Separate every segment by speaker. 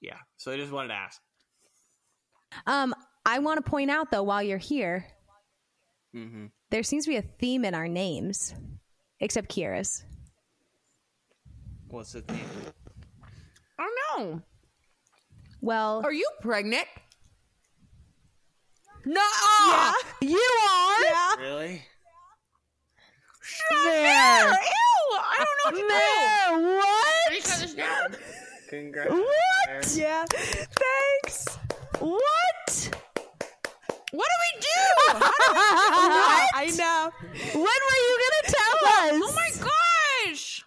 Speaker 1: yeah. So I just wanted to ask.
Speaker 2: Um, I want to point out though, while you're here,
Speaker 1: Mm-hmm.
Speaker 2: there seems to be a theme in our names, except Kiera's.
Speaker 1: What's the theme?
Speaker 3: I don't know.
Speaker 2: Well,
Speaker 3: Are you pregnant? No.
Speaker 2: you are.
Speaker 1: Really?
Speaker 2: Shut There.
Speaker 3: Ew. I don't know what to do.
Speaker 2: There. What?
Speaker 3: Let me shut this down.
Speaker 1: Congrats.
Speaker 2: What? Yeah. Thanks. What?
Speaker 3: What do we do? How do
Speaker 2: what? I know. When were you gonna tell us?
Speaker 3: Oh my gosh.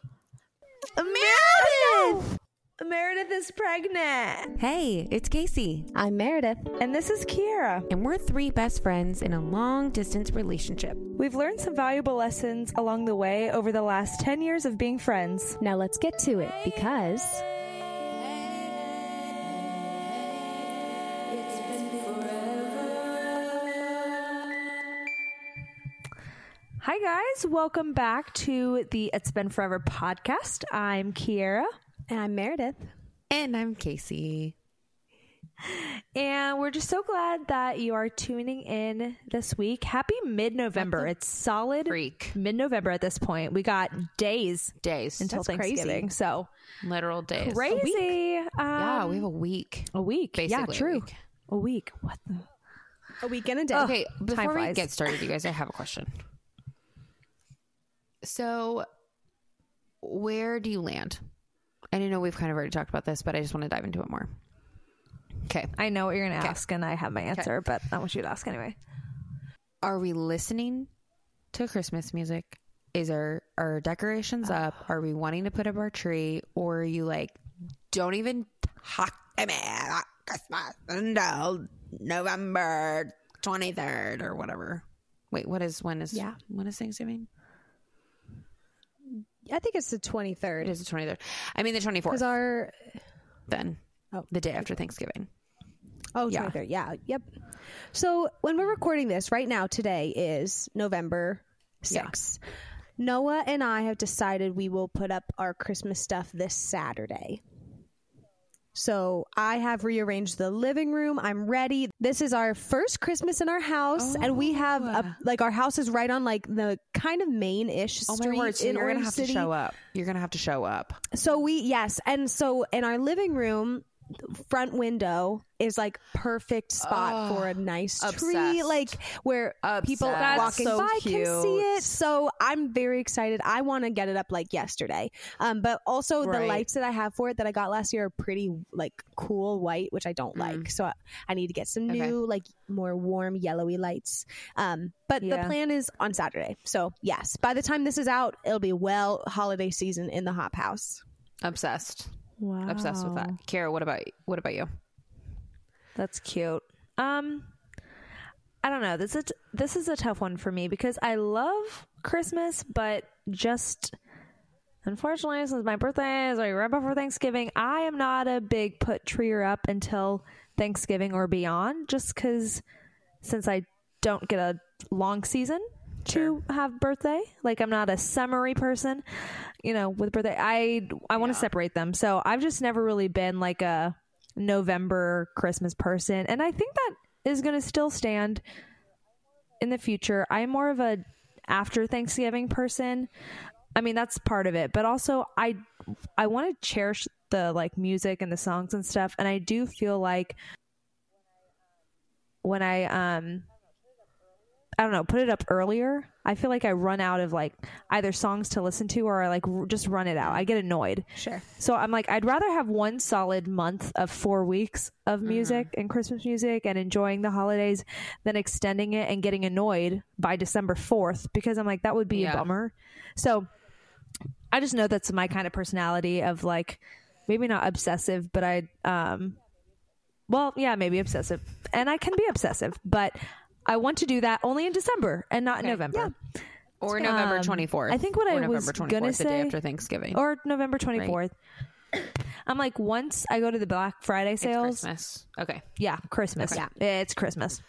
Speaker 2: Meredith. Meredith is pregnant.
Speaker 4: Hey, it's Casey,
Speaker 2: I'm Meredith.
Speaker 5: And this is Kiera.
Speaker 4: and we're three best friends in a long distance relationship.
Speaker 5: We've learned some valuable lessons along the way over the last 10 years of being friends.
Speaker 2: Now let's get to it because
Speaker 5: Hi, guys. Welcome back to the It's Been Forever podcast. I'm Kiera,
Speaker 2: and I'm Meredith.
Speaker 4: And I'm Casey.
Speaker 5: and we're just so glad that you are tuning in this week. Happy mid November. It's solid
Speaker 4: Freak.
Speaker 5: mid November at this point. We got days
Speaker 4: Days.
Speaker 5: until
Speaker 2: That's crazy.
Speaker 5: Thanksgiving. So
Speaker 4: Literal days.
Speaker 5: crazy. Um,
Speaker 4: Yeah, we have a week.
Speaker 5: a week.
Speaker 4: Basically
Speaker 5: yeah,
Speaker 4: a week.
Speaker 5: A week. What the?
Speaker 2: A week and a day.
Speaker 4: Okay,
Speaker 5: time
Speaker 4: before we
Speaker 5: flies.
Speaker 4: get started, you guys, I have a question. So, where do you land? And I know we've kind of already talked about this, but I just want to dive into it more. Okay.
Speaker 5: I know what you're going to ask, and I have my answer, but I want you to ask anyway.
Speaker 4: Are we listening to Christmas music? Is our our decorations up? Are we wanting to put up our tree? Or are you like, don't even talk to me about Christmas until November twenty third or whatever? Wait, what is when is
Speaker 2: Yeah.
Speaker 4: when is Thanksgiving?
Speaker 2: I think it's the 23rd.
Speaker 4: It is the twenty third. I mean the 24th.
Speaker 2: Because our
Speaker 4: Then
Speaker 2: Oh.
Speaker 4: the day after Thanksgiving.
Speaker 2: oh
Speaker 4: Yeah.
Speaker 2: 23rd. Yeah. Yep. So when we're recording this right now, today is November
Speaker 4: Yeah.
Speaker 2: 6th. Noah and I have decided we will put up our Christmas stuff this Saturday. So I have rearranged the living room. I'm ready. This is our first Christmas in our house, and we have a, oh. like our house is right on like the kind of main-ish
Speaker 4: Oh
Speaker 2: street
Speaker 4: my word! So
Speaker 2: in
Speaker 4: you're gonna have
Speaker 2: City.
Speaker 4: to show up. You're gonna have to show up.
Speaker 2: So we yes, and so in our living room, front window is like perfect spot for a nice tree,
Speaker 4: obsessed.
Speaker 2: like where people
Speaker 4: Obsessed.
Speaker 2: walking
Speaker 5: so
Speaker 2: by can see it. So I'm very excited. I want to get it up like yesterday. Um, but also the lights that I have for it that I got last year are pretty like cool white, which I don't like. So I, I need to get some
Speaker 4: Okay.
Speaker 2: new like more warm yellowy lights. Um, but the plan is on Saturday. So yes, by the time this is out, it'll be well holiday season in the hop house.
Speaker 4: Obsessed.
Speaker 5: Wow.
Speaker 4: Obsessed with that. Kara, what about what about you?
Speaker 5: That's cute. Um, I don't know. This is this is a tough one for me because I love Christmas, but just unfortunately, since my birthday is like right before Thanksgiving, I am not a big put treer up until Thanksgiving or beyond. Just because since I don't get a long season to have birthday, like I'm not a summery person, you know, with birthday, I I want to separate them. So I've just never really been like a November Christmas person, and I think that is going to still stand in the future. I'm more of a after Thanksgiving person. I mean, that's part of it, but also I I want to cherish the like music and the songs and stuff, and I do feel like when I um I don't know, put it up earlier, I feel like I run out of like either songs to listen to or I like r- just run it out. I get annoyed.
Speaker 2: Sure.
Speaker 5: So I'm like, I'd rather have one solid month of four weeks of music and Christmas music and enjoying the holidays than extending it and getting annoyed by December 4th because I'm like, that would be
Speaker 4: Yeah.
Speaker 5: a bummer. So I just know that's my kind of personality of like, maybe not obsessive, but I, um, well, yeah, maybe obsessive. And I can be obsessive, but I want to do that only in December and not in November.
Speaker 4: Or November
Speaker 5: Um,
Speaker 4: twenty fourth.
Speaker 5: I think what I
Speaker 4: November
Speaker 5: was
Speaker 4: 24th,
Speaker 5: gonna say.
Speaker 4: the day after Thanksgiving.
Speaker 5: Or November 24th. I'm like, once I go to the Black Friday
Speaker 4: It's
Speaker 5: sales,
Speaker 4: Christmas. Okay.
Speaker 5: yeah, Christmas. Yeah, it's Christmas.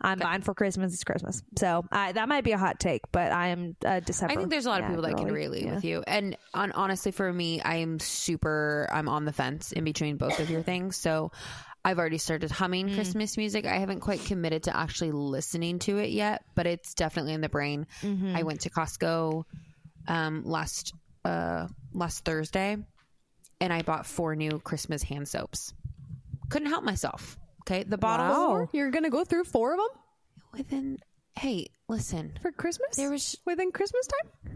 Speaker 5: I'm fine for Christmas. It's Christmas. So I, that might be a hot take, but I am uh, December.
Speaker 4: I think there's a lot of
Speaker 5: yeah,
Speaker 4: people that can relate
Speaker 5: Yeah.
Speaker 4: with you. And on, honestly, for me, I am super, I'm on the fence in between both of your things. So I've already started humming Christmas music. I haven't quite committed to actually listening to it yet, but it's definitely in the brain. I went to Costco um, last uh, last Thursday and I bought four new Christmas hand soaps. Couldn't help myself. Okay. The bottles
Speaker 6: Four? You're gonna go through four of them
Speaker 4: within, hey, listen,
Speaker 6: for Christmas?
Speaker 4: There was-
Speaker 6: within Christmas time.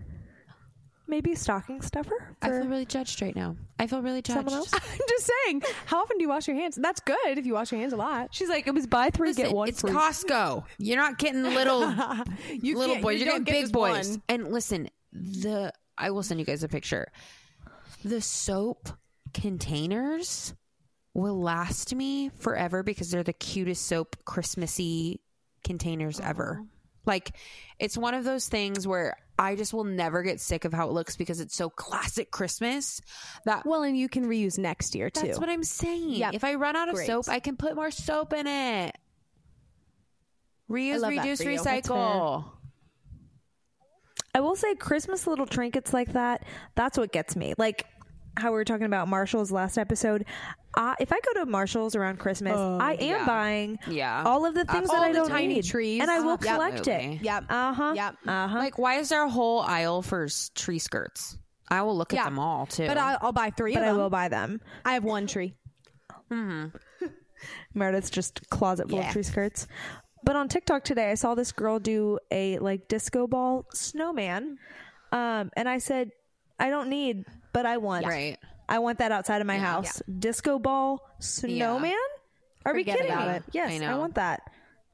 Speaker 5: Maybe stocking stuffer
Speaker 4: I feel really judged right now. I feel really judged.
Speaker 5: someone else.
Speaker 6: I'm just saying. How often do you wash your hands? That's good if you wash your hands a lot.
Speaker 5: She's like, it was buy three get one
Speaker 4: it's
Speaker 5: free.
Speaker 4: Costco. You're not getting little
Speaker 6: You
Speaker 4: little boys.
Speaker 6: you
Speaker 4: You're
Speaker 6: don't
Speaker 4: getting
Speaker 6: get
Speaker 4: big boys.
Speaker 6: one.
Speaker 4: And listen, the I will send you guys a picture. The soap containers will last me forever because they're the cutest soap Christmassy containers ever. Oh. Like it's one of those things where I just will never get sick of how it looks because it's so classic Christmas that
Speaker 6: Well, and you can reuse next year too.
Speaker 4: that's what I'm saying.
Speaker 6: Yep.
Speaker 4: If I run out of
Speaker 6: Great.
Speaker 4: soap, I can put more soap in it. Reuse, reduce,
Speaker 6: for you. That's
Speaker 4: recycle.
Speaker 5: I will say Christmas little trinkets like that, that's what gets me. Like how we were talking about Marshalls last episode. Uh, if I go to Marshalls around Christmas, I am
Speaker 4: yeah.
Speaker 5: buying
Speaker 4: Yeah.
Speaker 5: all of the things
Speaker 6: All
Speaker 5: that I
Speaker 6: the
Speaker 5: don't
Speaker 6: tiny
Speaker 5: need.
Speaker 6: trees.
Speaker 5: and I will
Speaker 6: Yep.
Speaker 5: collect
Speaker 4: Absolutely.
Speaker 5: it.
Speaker 6: Yep.
Speaker 5: Uh huh.
Speaker 6: Yep.
Speaker 5: Uh huh.
Speaker 4: Like, why is there a whole aisle for tree skirts? I will look
Speaker 6: Yeah.
Speaker 4: at them all too.
Speaker 6: But I'll, I'll buy three
Speaker 5: but
Speaker 6: of
Speaker 5: I will buy them.
Speaker 6: I have one tree.
Speaker 5: Meredith's just closet full
Speaker 6: Yeah.
Speaker 5: of tree skirts. But on TikTok today, I saw this girl do a like disco ball snowman, um, and I said, "I don't need, but I want.
Speaker 4: right.
Speaker 5: I want that outside of my house. Disco ball snowman? Are we kidding
Speaker 6: about
Speaker 5: me?
Speaker 6: it.
Speaker 5: Yes,
Speaker 4: I
Speaker 5: I, want that.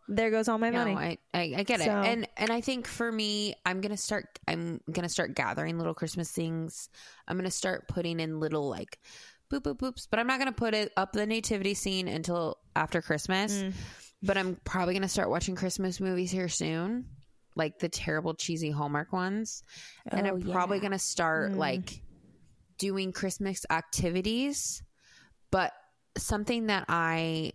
Speaker 5: There goes all my
Speaker 4: No,
Speaker 5: money.
Speaker 4: I, I, I get it. And and I think for me, I'm gonna start I'm gonna start gathering little Christmas things. I'm gonna start putting in little like boop boop boops, but I'm not gonna put it up the nativity scene until after Christmas.
Speaker 5: Mm.
Speaker 4: But I'm probably gonna start watching Christmas movies here soon. Like the terrible cheesy Hallmark ones. and
Speaker 5: Oh,
Speaker 4: I'm probably gonna start like doing Christmas activities. But something that I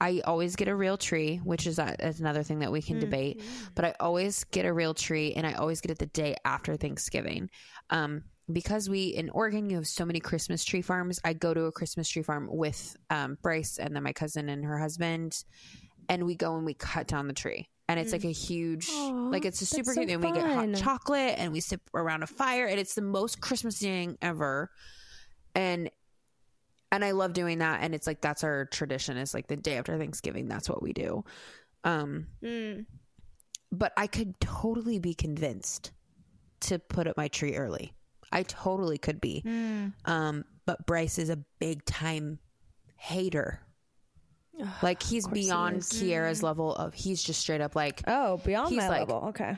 Speaker 4: I always get a real tree, which is, uh, is another thing that we can debate. But I always get a real tree, and I always get it the day after Thanksgiving. Um, because we in Oregon, you have so many Christmas tree farms. I go to a Christmas tree farm with um, Bryce and then my cousin and her husband, and we go and we cut down the tree. And it's like a huge, like it's a super
Speaker 6: so
Speaker 4: cute. And we get hot chocolate and we sit around a fire, and it's the most Christmas thing ever. And and I love doing that. And it's like that's our tradition. Is like the day after Thanksgiving. That's what we do. Um, but I could totally be convinced to put up my tree early. I totally could be. Um, but Bryce is a big time hater. Like he's beyond Kiera's level of he's just straight up like,
Speaker 5: oh, beyond
Speaker 4: He's
Speaker 5: my
Speaker 4: like-
Speaker 5: level. Okay.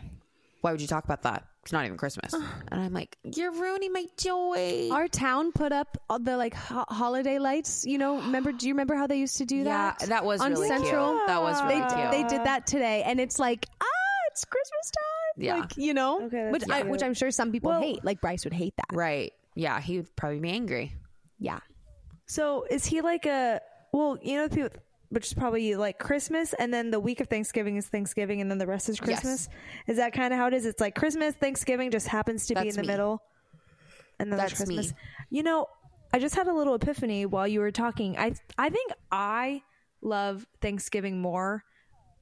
Speaker 4: why would you talk about that? It's not even Christmas. and I'm like, you're ruining my joy.
Speaker 6: Our town put up all the like ho- holiday lights. You know, remember? Do you remember how they used to do
Speaker 4: yeah,
Speaker 6: that?
Speaker 4: that was
Speaker 6: on
Speaker 4: really
Speaker 6: Central.
Speaker 4: cute. That was
Speaker 6: They
Speaker 4: really cute.
Speaker 6: they did that today, and it's like ah, it's Christmas time.
Speaker 4: Yeah.
Speaker 6: like you know,
Speaker 5: Okay,
Speaker 6: which I, which I'm sure some people
Speaker 5: Well-
Speaker 6: hate. Like Bryce would hate that.
Speaker 4: right. Yeah, he would probably be angry.
Speaker 6: Yeah,
Speaker 5: So is he like a well, you know, people, which is probably like Christmas, and then the week of Thanksgiving is Thanksgiving, and then the rest is Christmas. Is that kind of how it is? It's like Christmas, Thanksgiving just happens to be in the
Speaker 4: me.
Speaker 5: middle, and then
Speaker 4: That's me.
Speaker 5: Christmas. You know, I just had a little epiphany while you were talking. I I think I love Thanksgiving more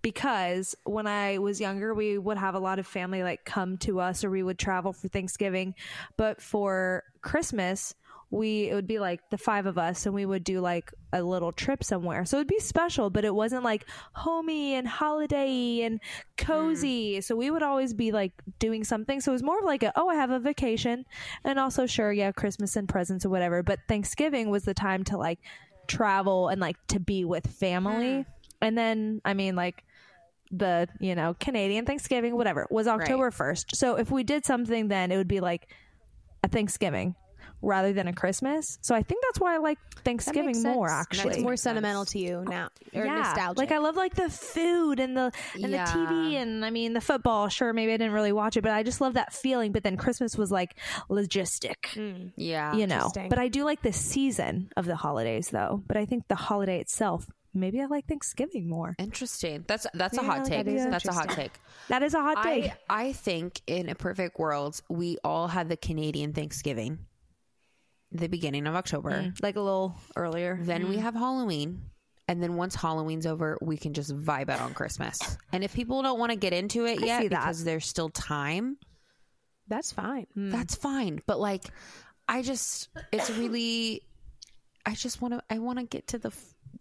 Speaker 5: because when I was younger, we would have a lot of family like come to us or we would travel for Thanksgiving. But for Christmas, we it would be like the five of us and we would do like a little trip somewhere. So it'd be special, but it wasn't like homey and holiday and cozy. Mm. So we would always be like doing something. So it was more of like a oh, I have a vacation and also sure, yeah, Christmas and presents or whatever. But Thanksgiving was the time to like travel and like to be with family. Mm. And then I mean like the you know Canadian Thanksgiving, whatever, was October first. So if we did something, then it would be like a Thanksgiving rather than a Christmas. So I think that's why I like Thanksgiving more. Actually,
Speaker 6: it's more sentimental
Speaker 4: sense.
Speaker 6: to you now, or
Speaker 5: yeah,
Speaker 6: nostalgic.
Speaker 5: like I love like the food and the and
Speaker 4: Yeah.
Speaker 5: the TV and I mean the football. Sure, maybe I didn't really watch it, but I just love that feeling. But then Christmas was like logistic mm.
Speaker 4: Yeah.
Speaker 5: you know but i do like the season of the holidays though but i think the holiday itself maybe I like Thanksgiving more.
Speaker 4: Interesting. That's that's a hot take.
Speaker 5: is
Speaker 4: That's a hot take.
Speaker 5: That is a hot take.
Speaker 4: I, I think in a perfect world, we all had the Canadian Thanksgiving, the beginning of October. Mm.
Speaker 5: like a little earlier.
Speaker 4: Then we mm. have Halloween. And then once Halloween's over, we can just vibe out on Christmas. And if people don't want to get into it
Speaker 5: I
Speaker 4: yet because there's still time,
Speaker 2: That's fine. Mm.
Speaker 4: that's fine. But like, I just, it's really, I just want to, I want to get to the,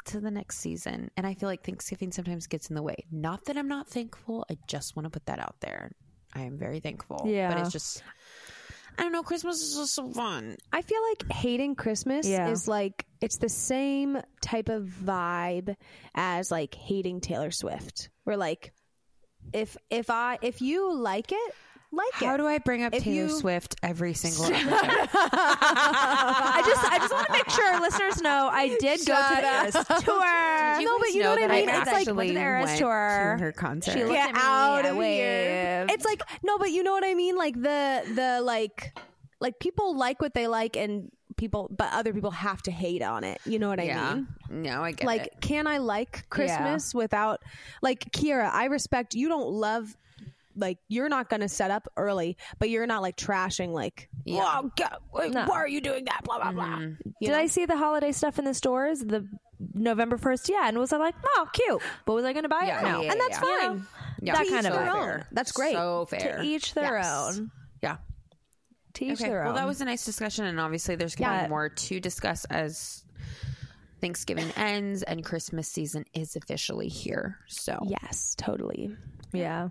Speaker 4: to the next season. And I feel like Thanksgiving sometimes gets in the way. Not that I'm not thankful. I just want to put that out there. I am very thankful.
Speaker 5: Yeah.
Speaker 4: But it's just, I don't know. Christmas is just so fun.
Speaker 2: I feel like hating Christmas
Speaker 5: Yeah.
Speaker 2: is like it's the same type of vibe as like hating Taylor Swift. Where like if if I if you like it, like it.
Speaker 4: How
Speaker 2: it.
Speaker 4: do I bring up
Speaker 2: If
Speaker 4: Taylor
Speaker 2: you-
Speaker 4: Swift every single episode?
Speaker 5: I just I just want to make sure our listeners know I did go to the tour.
Speaker 4: Did you
Speaker 2: No, but you know what I mean? It's like-
Speaker 4: actually
Speaker 5: went to the Eras tour.
Speaker 4: to her concert.
Speaker 5: She
Speaker 2: Get
Speaker 5: at me,
Speaker 2: out of here. It's like no, but you know what I mean? Like the the like like people like what they like and people but other people have to hate on it. You know what I
Speaker 4: yeah.
Speaker 2: mean?
Speaker 4: No, I get
Speaker 2: like
Speaker 4: it.
Speaker 2: can i like christmas without like kira i respect you don't love like you're not gonna set up early but you're not like trashing like
Speaker 4: Yeah.
Speaker 2: "Whoa, go- wait,
Speaker 5: No.
Speaker 2: why are you doing that blah blah blah
Speaker 4: Mm-hmm.
Speaker 2: You
Speaker 5: Did
Speaker 2: know?
Speaker 5: I see the holiday stuff in the stores? The November first, yeah, and was I like, oh, cute? But was I going to buy
Speaker 4: Yeah,
Speaker 5: it? No,
Speaker 4: yeah,
Speaker 2: and that's
Speaker 4: yeah.
Speaker 2: Fine
Speaker 4: Yeah.
Speaker 5: that kind
Speaker 2: each
Speaker 5: of
Speaker 2: their own. that's great
Speaker 4: So fair.
Speaker 5: To each their
Speaker 2: Yes.
Speaker 5: own.
Speaker 4: yeah.
Speaker 5: To each
Speaker 4: Okay.
Speaker 5: their
Speaker 4: Well,
Speaker 5: own.
Speaker 4: that was a nice discussion, and obviously there's going to be more to discuss as Thanksgiving ends and Christmas season is officially here. So
Speaker 2: yes totally
Speaker 5: Yeah.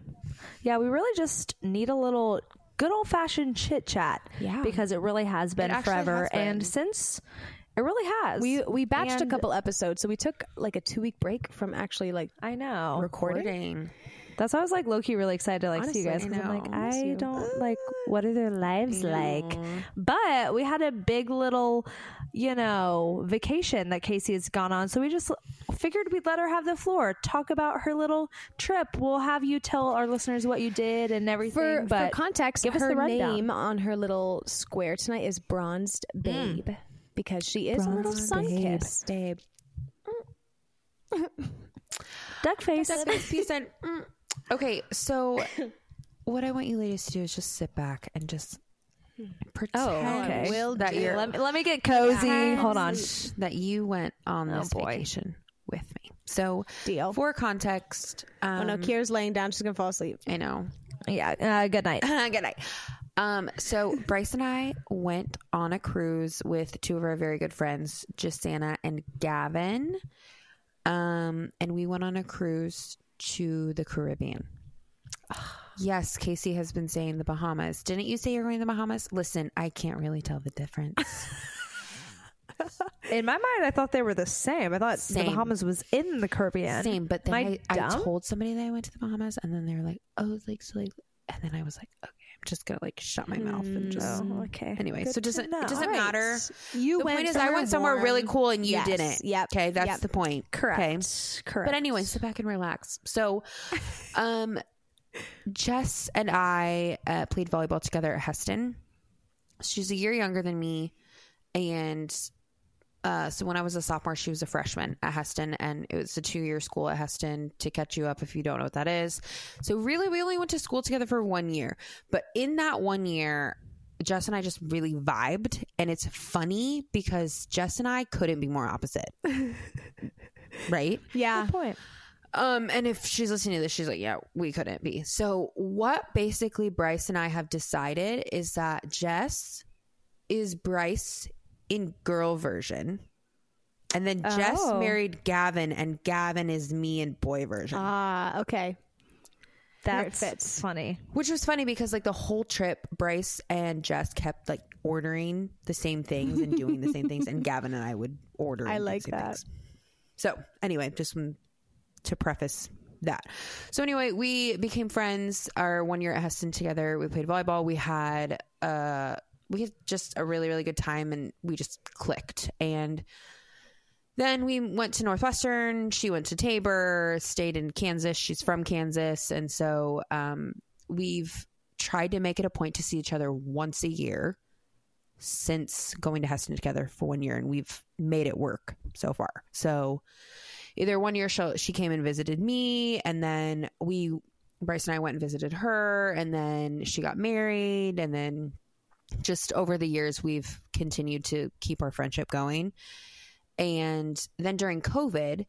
Speaker 5: Yeah, we really just need a little good old fashioned chit chat.
Speaker 2: Yeah.
Speaker 5: Because it really has been
Speaker 4: actually
Speaker 5: forever.
Speaker 4: has been.
Speaker 5: And since it really has.
Speaker 2: we we batched a couple episodes so we took like a two week break from actually like
Speaker 5: I know.
Speaker 2: recording
Speaker 4: recording.
Speaker 5: That's why I was like low key really excited to like see you guys
Speaker 2: Honestly,
Speaker 5: because I'm like
Speaker 4: know.
Speaker 5: I don't like what are their lives like. But we had a big little, you know, vacation that Casey has gone on, so we just figured we'd let her have the floor, talk about her little trip. We'll have you tell our listeners what you did and everything.
Speaker 2: for,
Speaker 5: but
Speaker 2: for context
Speaker 5: give us
Speaker 2: her
Speaker 5: the rundown.
Speaker 2: name on her little square tonight is bronzed mm. babe because she is a little
Speaker 5: Bronzed
Speaker 2: sun
Speaker 5: babe.
Speaker 2: kissed
Speaker 4: Babe.
Speaker 5: duck face.
Speaker 4: Peace and mm. okay. So what I want you ladies to do is just sit back and just pretend
Speaker 5: Oh, okay.
Speaker 2: Will
Speaker 4: that
Speaker 2: do.
Speaker 4: you're
Speaker 5: let me let me get cozy. Hold on.
Speaker 4: that you went on
Speaker 5: Oh,
Speaker 4: this
Speaker 5: boy.
Speaker 4: vacation with me. So
Speaker 2: Deal.
Speaker 4: for context, um,
Speaker 2: oh no, Kiera's laying down. She's gonna fall asleep.
Speaker 4: I know.
Speaker 5: Yeah. Uh, good night.
Speaker 4: Good night. Um, so Bryce and I went on a cruise with two of our very good friends, Jasana and Gavin. Um, and we went on a cruise to the Caribbean. Yes, Casey has been saying the Bahamas. Didn't you say you're going to the Bahamas? Listen, I can't really tell the difference.
Speaker 5: In my mind, I thought they were the same. I thought
Speaker 4: Same.
Speaker 5: the Bahamas was in the Caribbean.
Speaker 4: Same, but then
Speaker 5: Am
Speaker 4: I,
Speaker 5: I
Speaker 4: I,
Speaker 5: dumb?
Speaker 4: told somebody that I went to the Bahamas, and then they were like, "Oh, like so, like," and then I was like, "Okay, I'm just gonna like shut my mouth and just."
Speaker 5: Oh, okay.
Speaker 4: Anyway,
Speaker 5: Good
Speaker 4: so it doesn't
Speaker 5: know.
Speaker 4: it doesn't
Speaker 2: right.
Speaker 4: matter.
Speaker 2: You
Speaker 4: the
Speaker 2: went.
Speaker 4: point is, I went somewhere
Speaker 2: warm.
Speaker 4: really cool and you
Speaker 2: Yes.
Speaker 4: didn't.
Speaker 2: Yep.
Speaker 4: Okay, that's
Speaker 2: Yep.
Speaker 4: the point.
Speaker 5: Correct.
Speaker 4: Okay.
Speaker 5: Correct.
Speaker 4: But anyway, sit back and relax. So, um, Jess and I uh, played volleyball together at Hesston. She's a year younger than me, and uh, so when I was a sophomore, she was a freshman at Hesston, and it was a two-year school at Hesston. To catch you up, if you don't know what that is, so really, we only went to school together for one year. But in that one year, Jess and I just really vibed, and it's funny because Jess and I couldn't be more opposite, right?
Speaker 2: Yeah.
Speaker 5: Good point.
Speaker 4: Um, and if she's listening to this, she's like, yeah, we couldn't be. So, what basically Bryce and I have decided is that Jess is Bryce in girl version. And then Jess
Speaker 5: Oh.
Speaker 4: married Gavin, and Gavin is me in boy version.
Speaker 2: Ah, okay.
Speaker 5: That's
Speaker 2: fits.
Speaker 5: funny.
Speaker 4: Which was funny because, like, the whole trip, Bryce and Jess kept, like, ordering the same things and doing the same things. And Gavin and I would order.
Speaker 2: I
Speaker 4: and do the
Speaker 2: like that.
Speaker 4: things. So, anyway, just to preface that. So, anyway, we became friends our one year at Hesston together. We played volleyball. We had, uh, we had just a really, really good time and we just clicked. And then we went to Northwestern. She went to Tabor, stayed in Kansas. She's from Kansas. And so um, we've tried to make it a point to see each other once a year since going to Hesston together for one year. And we've made it work so far. So either one year she she came and visited me, and then we Bryce and I went and visited her, and then she got married, and then just over the years we've continued to keep our friendship going. And then during COVID,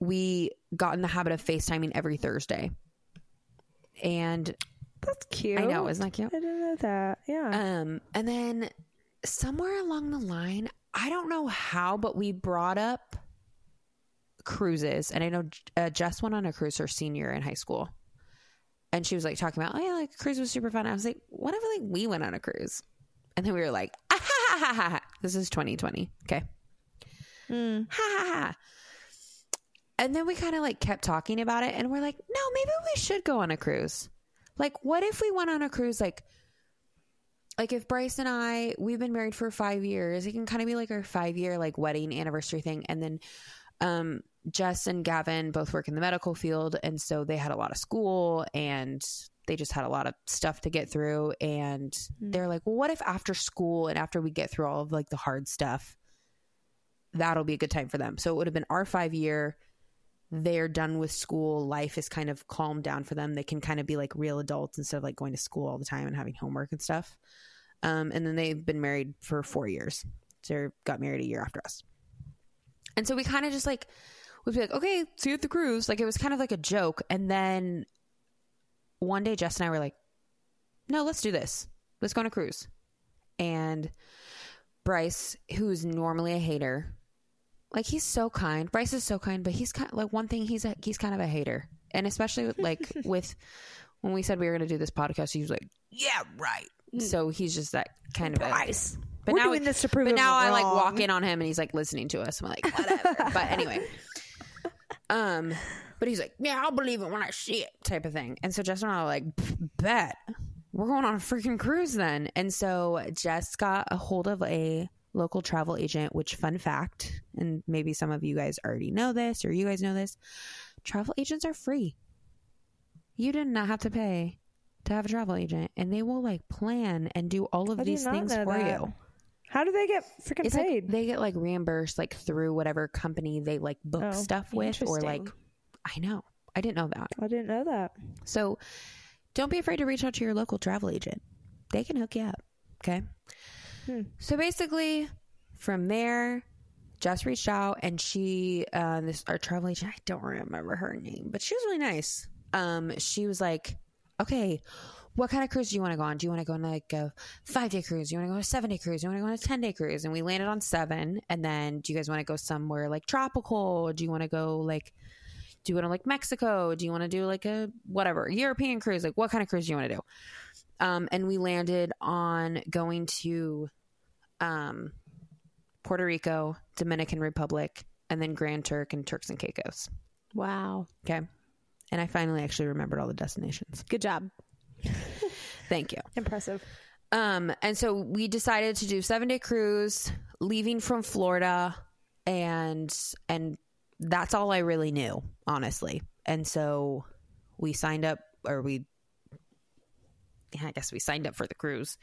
Speaker 4: we got in the habit of FaceTiming every Thursday. And
Speaker 5: That's cute.
Speaker 4: I know, isn't that cute?
Speaker 5: I didn't know that. Yeah.
Speaker 4: Um, and then somewhere along the line, I don't know how, but we brought up cruises, and I know uh, Jess went on a cruise her senior in high school, and she was like talking about, oh yeah, like cruise was super fun. I was like, what if like we went on a cruise, and then we were like, ah, ha, ha, ha, ha, this is 2020, okay,
Speaker 5: Mm.
Speaker 4: ha ha ha. And then we kind of like kept talking about it, and we're like, no, maybe we should go on a cruise. Like, what if we went on a cruise? Like, like if Bryce and I, we've been married for five years, it can kind of be like our five year like wedding anniversary thing. And then, um, Jess and Gavin both work in the medical field, and so they had a lot of school and they just had a lot of stuff to get through. And they're like, well, what if after school and after we get through all of like the hard stuff, that'll be a good time for them. So it would have been our five year. They're done with school. Life is kind of calmed down for them. They can kind of be like real adults instead of like going to school all the time and having homework and stuff. Um, and then they've been married for four years. So they got married a year after us. And so we kind of just like would be like, okay, see you at the cruise. Like it was kind of like a joke. And then one day Jess and I were like, no, let's do this. Let's go on a cruise. And Bryce, who's normally a hater, like he's so kind. Bryce is so kind, but he's kind like one thing he's a, he's kind of a hater, and especially with, like with when we said we were going to do this podcast, he was like, "Yeah, right." Mm. So he's just that kind of a,
Speaker 5: Bryce.
Speaker 4: But
Speaker 5: We're
Speaker 4: now,
Speaker 5: doing this to prove
Speaker 4: but now I like walk in on him and he's like listening to us. I'm like, whatever. but anyway, um, but he's like, yeah, I'll believe it when I see it, type of thing. And so Jess and I are like, bet we're going on a freaking cruise then. And so Jess got a hold of a local travel agent. Which, fun fact, and maybe some of you guys already know this, or you guys know this, travel agents are free. You did not have to pay to have a travel agent, and they will like plan and do all of
Speaker 5: I
Speaker 4: these things for
Speaker 5: that.
Speaker 4: you.
Speaker 5: How do they get freaking
Speaker 4: It's like
Speaker 5: paid?
Speaker 4: they get like reimbursed like through whatever company they like book
Speaker 5: Oh,
Speaker 4: stuff with or like. I know. I didn't know that.
Speaker 5: I didn't know that.
Speaker 4: So don't be afraid to reach out to your local travel agent. They can hook you up. Okay.
Speaker 5: Hmm.
Speaker 4: So basically from there, Jess reached out and she uh this our travel agent, I don't remember her name, but she was really nice. Um she was like, Okay, what kind of cruise do you want to go on? Do you want to go on like a five day cruise? Do you want to go on a seven day cruise? Do you want to go on a 10 day cruise? And we landed on seven. And then do you guys want to go somewhere like tropical? Do you want to go like, do you want to like Mexico? Do you want to do like a whatever European cruise? Like what kind of cruise do you want to do? Um, and we landed on going to um, Puerto Rico, Dominican Republic, and then Grand Turk and Turks and Caicos.
Speaker 5: Wow.
Speaker 4: Okay. And I finally actually remembered all the destinations.
Speaker 5: Good job.
Speaker 4: Thank you.
Speaker 5: Impressive.
Speaker 4: Um, and so we decided to do seven day cruise, leaving from Florida, and and that's all I really knew, honestly. And so we signed up, or we, yeah, I guess we signed up for the cruise,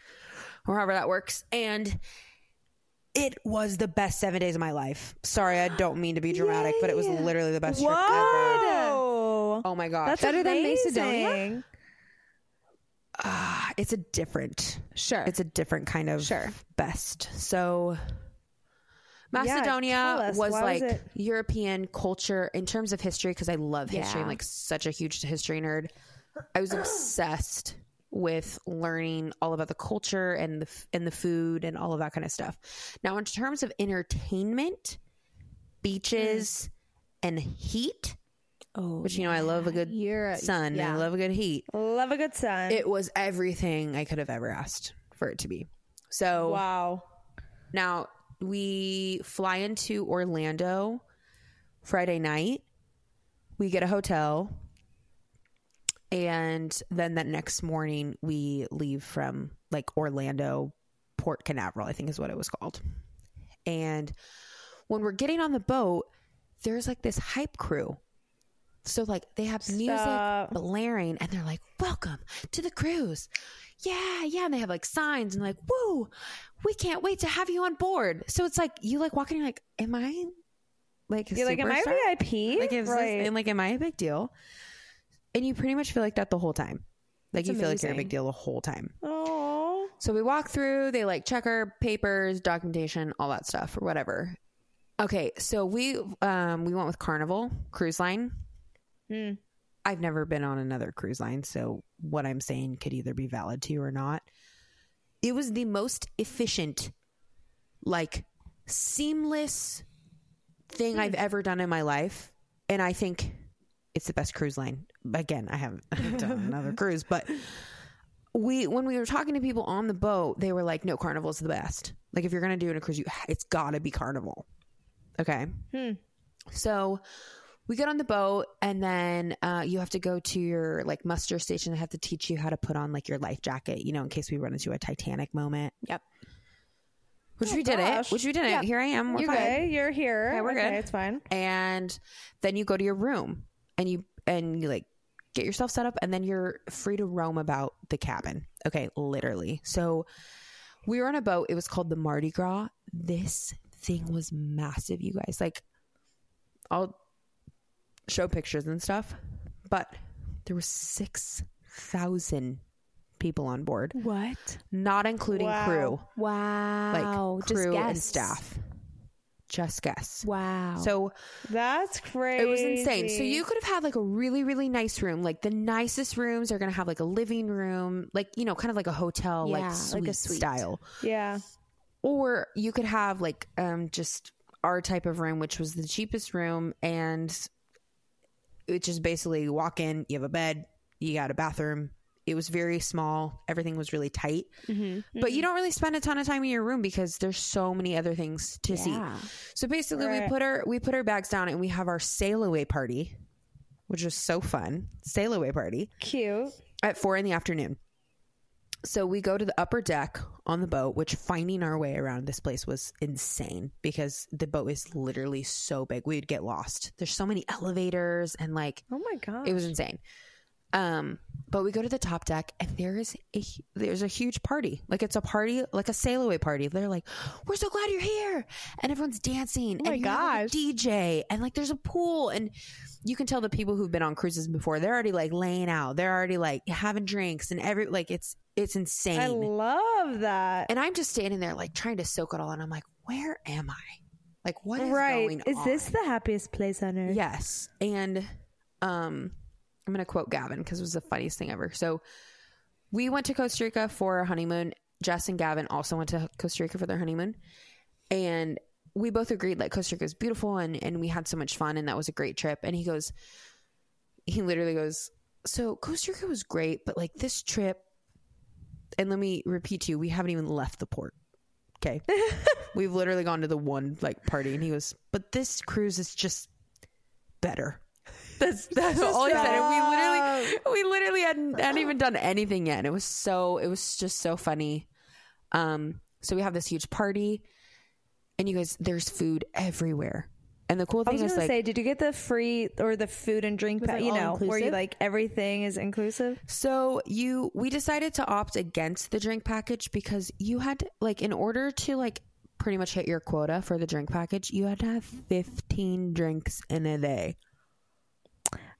Speaker 4: or however that works, and. It was the best seven days of my life. Sorry, I don't mean to be dramatic, but it was literally the best trip ever. Oh my gosh.
Speaker 5: That's
Speaker 6: Better than. Macedonia?
Speaker 4: Ah, it's a different
Speaker 6: Sure.
Speaker 4: it's a different kind of
Speaker 6: Sure.
Speaker 4: best. So Macedonia
Speaker 5: us.
Speaker 4: was
Speaker 5: Why
Speaker 4: like
Speaker 5: it-
Speaker 4: European culture in terms of history because I love history.
Speaker 5: Yeah.
Speaker 4: I'm like such a huge history nerd. I was obsessed with learning all about the culture and the and the food and all of that kind of stuff. Now, in terms of entertainment, beaches and heat,
Speaker 5: Oh,
Speaker 4: which you know I love a good
Speaker 6: You're
Speaker 4: sun
Speaker 6: yeah.
Speaker 4: I love a good heat.
Speaker 5: love a good sun.
Speaker 4: It was everything I could have ever asked for it to be. So
Speaker 5: wow.
Speaker 4: now we fly into Orlando Friday night. We get a hotel. And then that next morning we leave from like Orlando, Port Canaveral, I think is what it was called. And when we're getting on the boat, there's like this hype crew. So like they have music
Speaker 5: Stop.
Speaker 4: blaring and they're like, Welcome to the cruise. Yeah, yeah. And they have like signs and like, woo, we can't wait to have you on board. So it's like you like walking, you're like, Am I like
Speaker 5: You're like, am I? VIP?
Speaker 4: Like, is this,
Speaker 5: right.
Speaker 4: and like, am I a big deal? And you pretty much feel like that the whole time. Like
Speaker 6: That's
Speaker 4: you feel like you're a big deal the whole time.
Speaker 5: oh,
Speaker 4: So we walk through, they like check our papers, documentation, all that stuff or whatever. Okay, so we um we went with Carnival Cruise Line.
Speaker 5: Hmm.
Speaker 4: I've never been on another cruise line, so what I'm saying could either be valid to you or not. It was the most efficient, like seamless thing I've ever done in my life, and I think it's the best cruise line. Again, I haven't done another cruise, but we when we were talking to people on the boat, they were like, "No, Carnival's the best. Like if you're gonna do it in a cruise, you it's got to be Carnival." Okay.
Speaker 5: Hmm.
Speaker 4: So we get on the boat, and then uh, you have to go to your like muster station. They have to teach you how to put on like your life jacket, you know, in case we run into a Titanic moment.
Speaker 6: Yep.
Speaker 4: Which
Speaker 5: Oh,
Speaker 4: we did it. Which we did it.
Speaker 6: Yeah.
Speaker 4: Here I am. We're
Speaker 5: you're
Speaker 4: fine.
Speaker 5: okay. You're here.
Speaker 4: Okay, we're
Speaker 5: okay,
Speaker 4: good.
Speaker 5: It's fine.
Speaker 4: and then you go to your room and you and you like get yourself set up and then you're free to roam about the cabin okay literally so we were on a boat it was called the mardi gras this thing was massive you guys like i'll show pictures and stuff but there were 6000 people on board
Speaker 6: What?
Speaker 4: not including
Speaker 5: Wow.
Speaker 4: crew
Speaker 6: Wow.
Speaker 4: like
Speaker 6: Just
Speaker 4: crew and staff just guests
Speaker 6: Wow.
Speaker 4: so
Speaker 5: That's crazy.
Speaker 4: It was insane. So you could have had like a really, really nice room. Like the nicest rooms are going to have like a living room, like, you know, kind of like a hotel,
Speaker 6: Yeah,
Speaker 4: like
Speaker 6: like a suite.
Speaker 4: style.
Speaker 5: yeah.
Speaker 4: Or you could have like um just our type of room, which was the cheapest room. And it just basically you walk in, you have a bed, you got a bathroom. It was very small. Everything was really tight.
Speaker 6: Mm-hmm.
Speaker 4: But you don't really spend a ton of time in your room because there's so many other things to see. So basically, we put our we put our bags down and we have our sail away party, which was so fun. Sail away party
Speaker 5: Cute.
Speaker 4: at four in the afternoon. So we go to the upper deck on the boat, which finding our way around this place was insane because the boat is literally so big. We would get lost. There's so many elevators and like
Speaker 5: Oh my god.
Speaker 4: it was insane. Um, but we go to the top deck and there is a there's a huge party. Like it's a party, like a sail away party. They're like, "We're so glad you're here," and everyone's dancing.
Speaker 6: Oh my
Speaker 4: and
Speaker 6: gosh.
Speaker 4: DJ and like there's a pool and you can tell the people who've been on cruises before. They're already like laying out. They're already like having drinks and every like it's it's insane.
Speaker 5: I love that.
Speaker 4: and I'm just standing there like trying to soak it all and I'm like, where am I? Like what is
Speaker 5: right.
Speaker 4: going
Speaker 5: Is
Speaker 4: on?
Speaker 5: this the happiest place on earth?
Speaker 4: Yes. And um I'm going to quote Gavin because it was the funniest thing ever. So we went to Costa Rica for our honeymoon. Jess and Gavin also went to Costa Rica for their honeymoon. And we both agreed like Costa Rica is beautiful and, and we had so much fun and that was a great trip. And he goes, he literally goes, So Costa Rica was great, but like this trip, and let me repeat to you, we haven't even left the port. Okay. We've literally gone to the one like party and he goes, But this cruise is just better. That's that's all he said. And we literally we literally hadn't, hadn't even done anything yet. And it was so it was just so funny. Um so we have this huge party and you guys there's food everywhere. And the cool thing I
Speaker 5: was
Speaker 4: is
Speaker 5: gonna
Speaker 4: like
Speaker 5: say, did you get the free or the food and drink? Pa- you know, where you like everything is inclusive.
Speaker 4: So you we decided to opt against the drink package because you had to, like in order to like pretty much hit your quota for the drink package, you had to have 15 drinks in a day.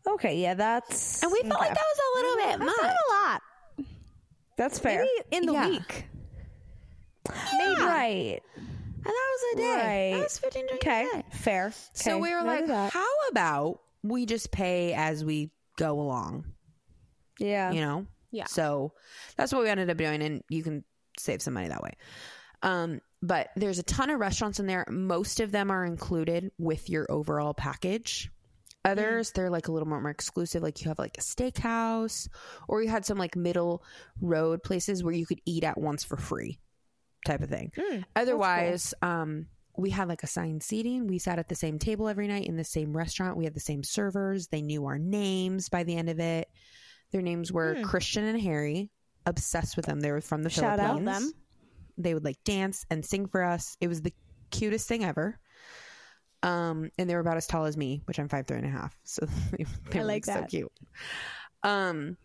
Speaker 5: Okay, yeah, that's
Speaker 4: And we felt like that was a little bit
Speaker 6: That's
Speaker 4: much.
Speaker 6: not a lot.
Speaker 5: that's fair.
Speaker 6: Maybe in the
Speaker 4: Yeah.
Speaker 6: week.
Speaker 5: Maybe right.
Speaker 4: And that was a day.
Speaker 5: Right.
Speaker 4: That was 15 drinks
Speaker 5: Okay,
Speaker 4: a day.
Speaker 5: fair.
Speaker 4: So we were
Speaker 5: noted
Speaker 4: like, how about we just pay as we go along,
Speaker 5: yeah,
Speaker 4: you know?
Speaker 6: Yeah.
Speaker 4: So that's what we ended up doing and you can save some money that way. Um, but there's a ton of restaurants in there. Most of them are included with your overall package. Mm. Others, they're like a little more, more exclusive. Like you have like a steakhouse, or you had some like middle road places where you could eat at once for free, type of thing. Hmm, Otherwise, um, we had like assigned seating. We sat at the same table every night in the same restaurant. We had the same servers. They knew our names by the end of it. Their names were hmm. Christian and Harry. Obsessed with them. They were from the
Speaker 5: Shout out
Speaker 4: Philippines.
Speaker 6: them.
Speaker 4: They would like dance and sing for us. It was the cutest thing ever. Um, and they were about as tall as me, which I'm five three and a half. So they, were
Speaker 6: like
Speaker 4: so
Speaker 6: that.
Speaker 4: cute. Um,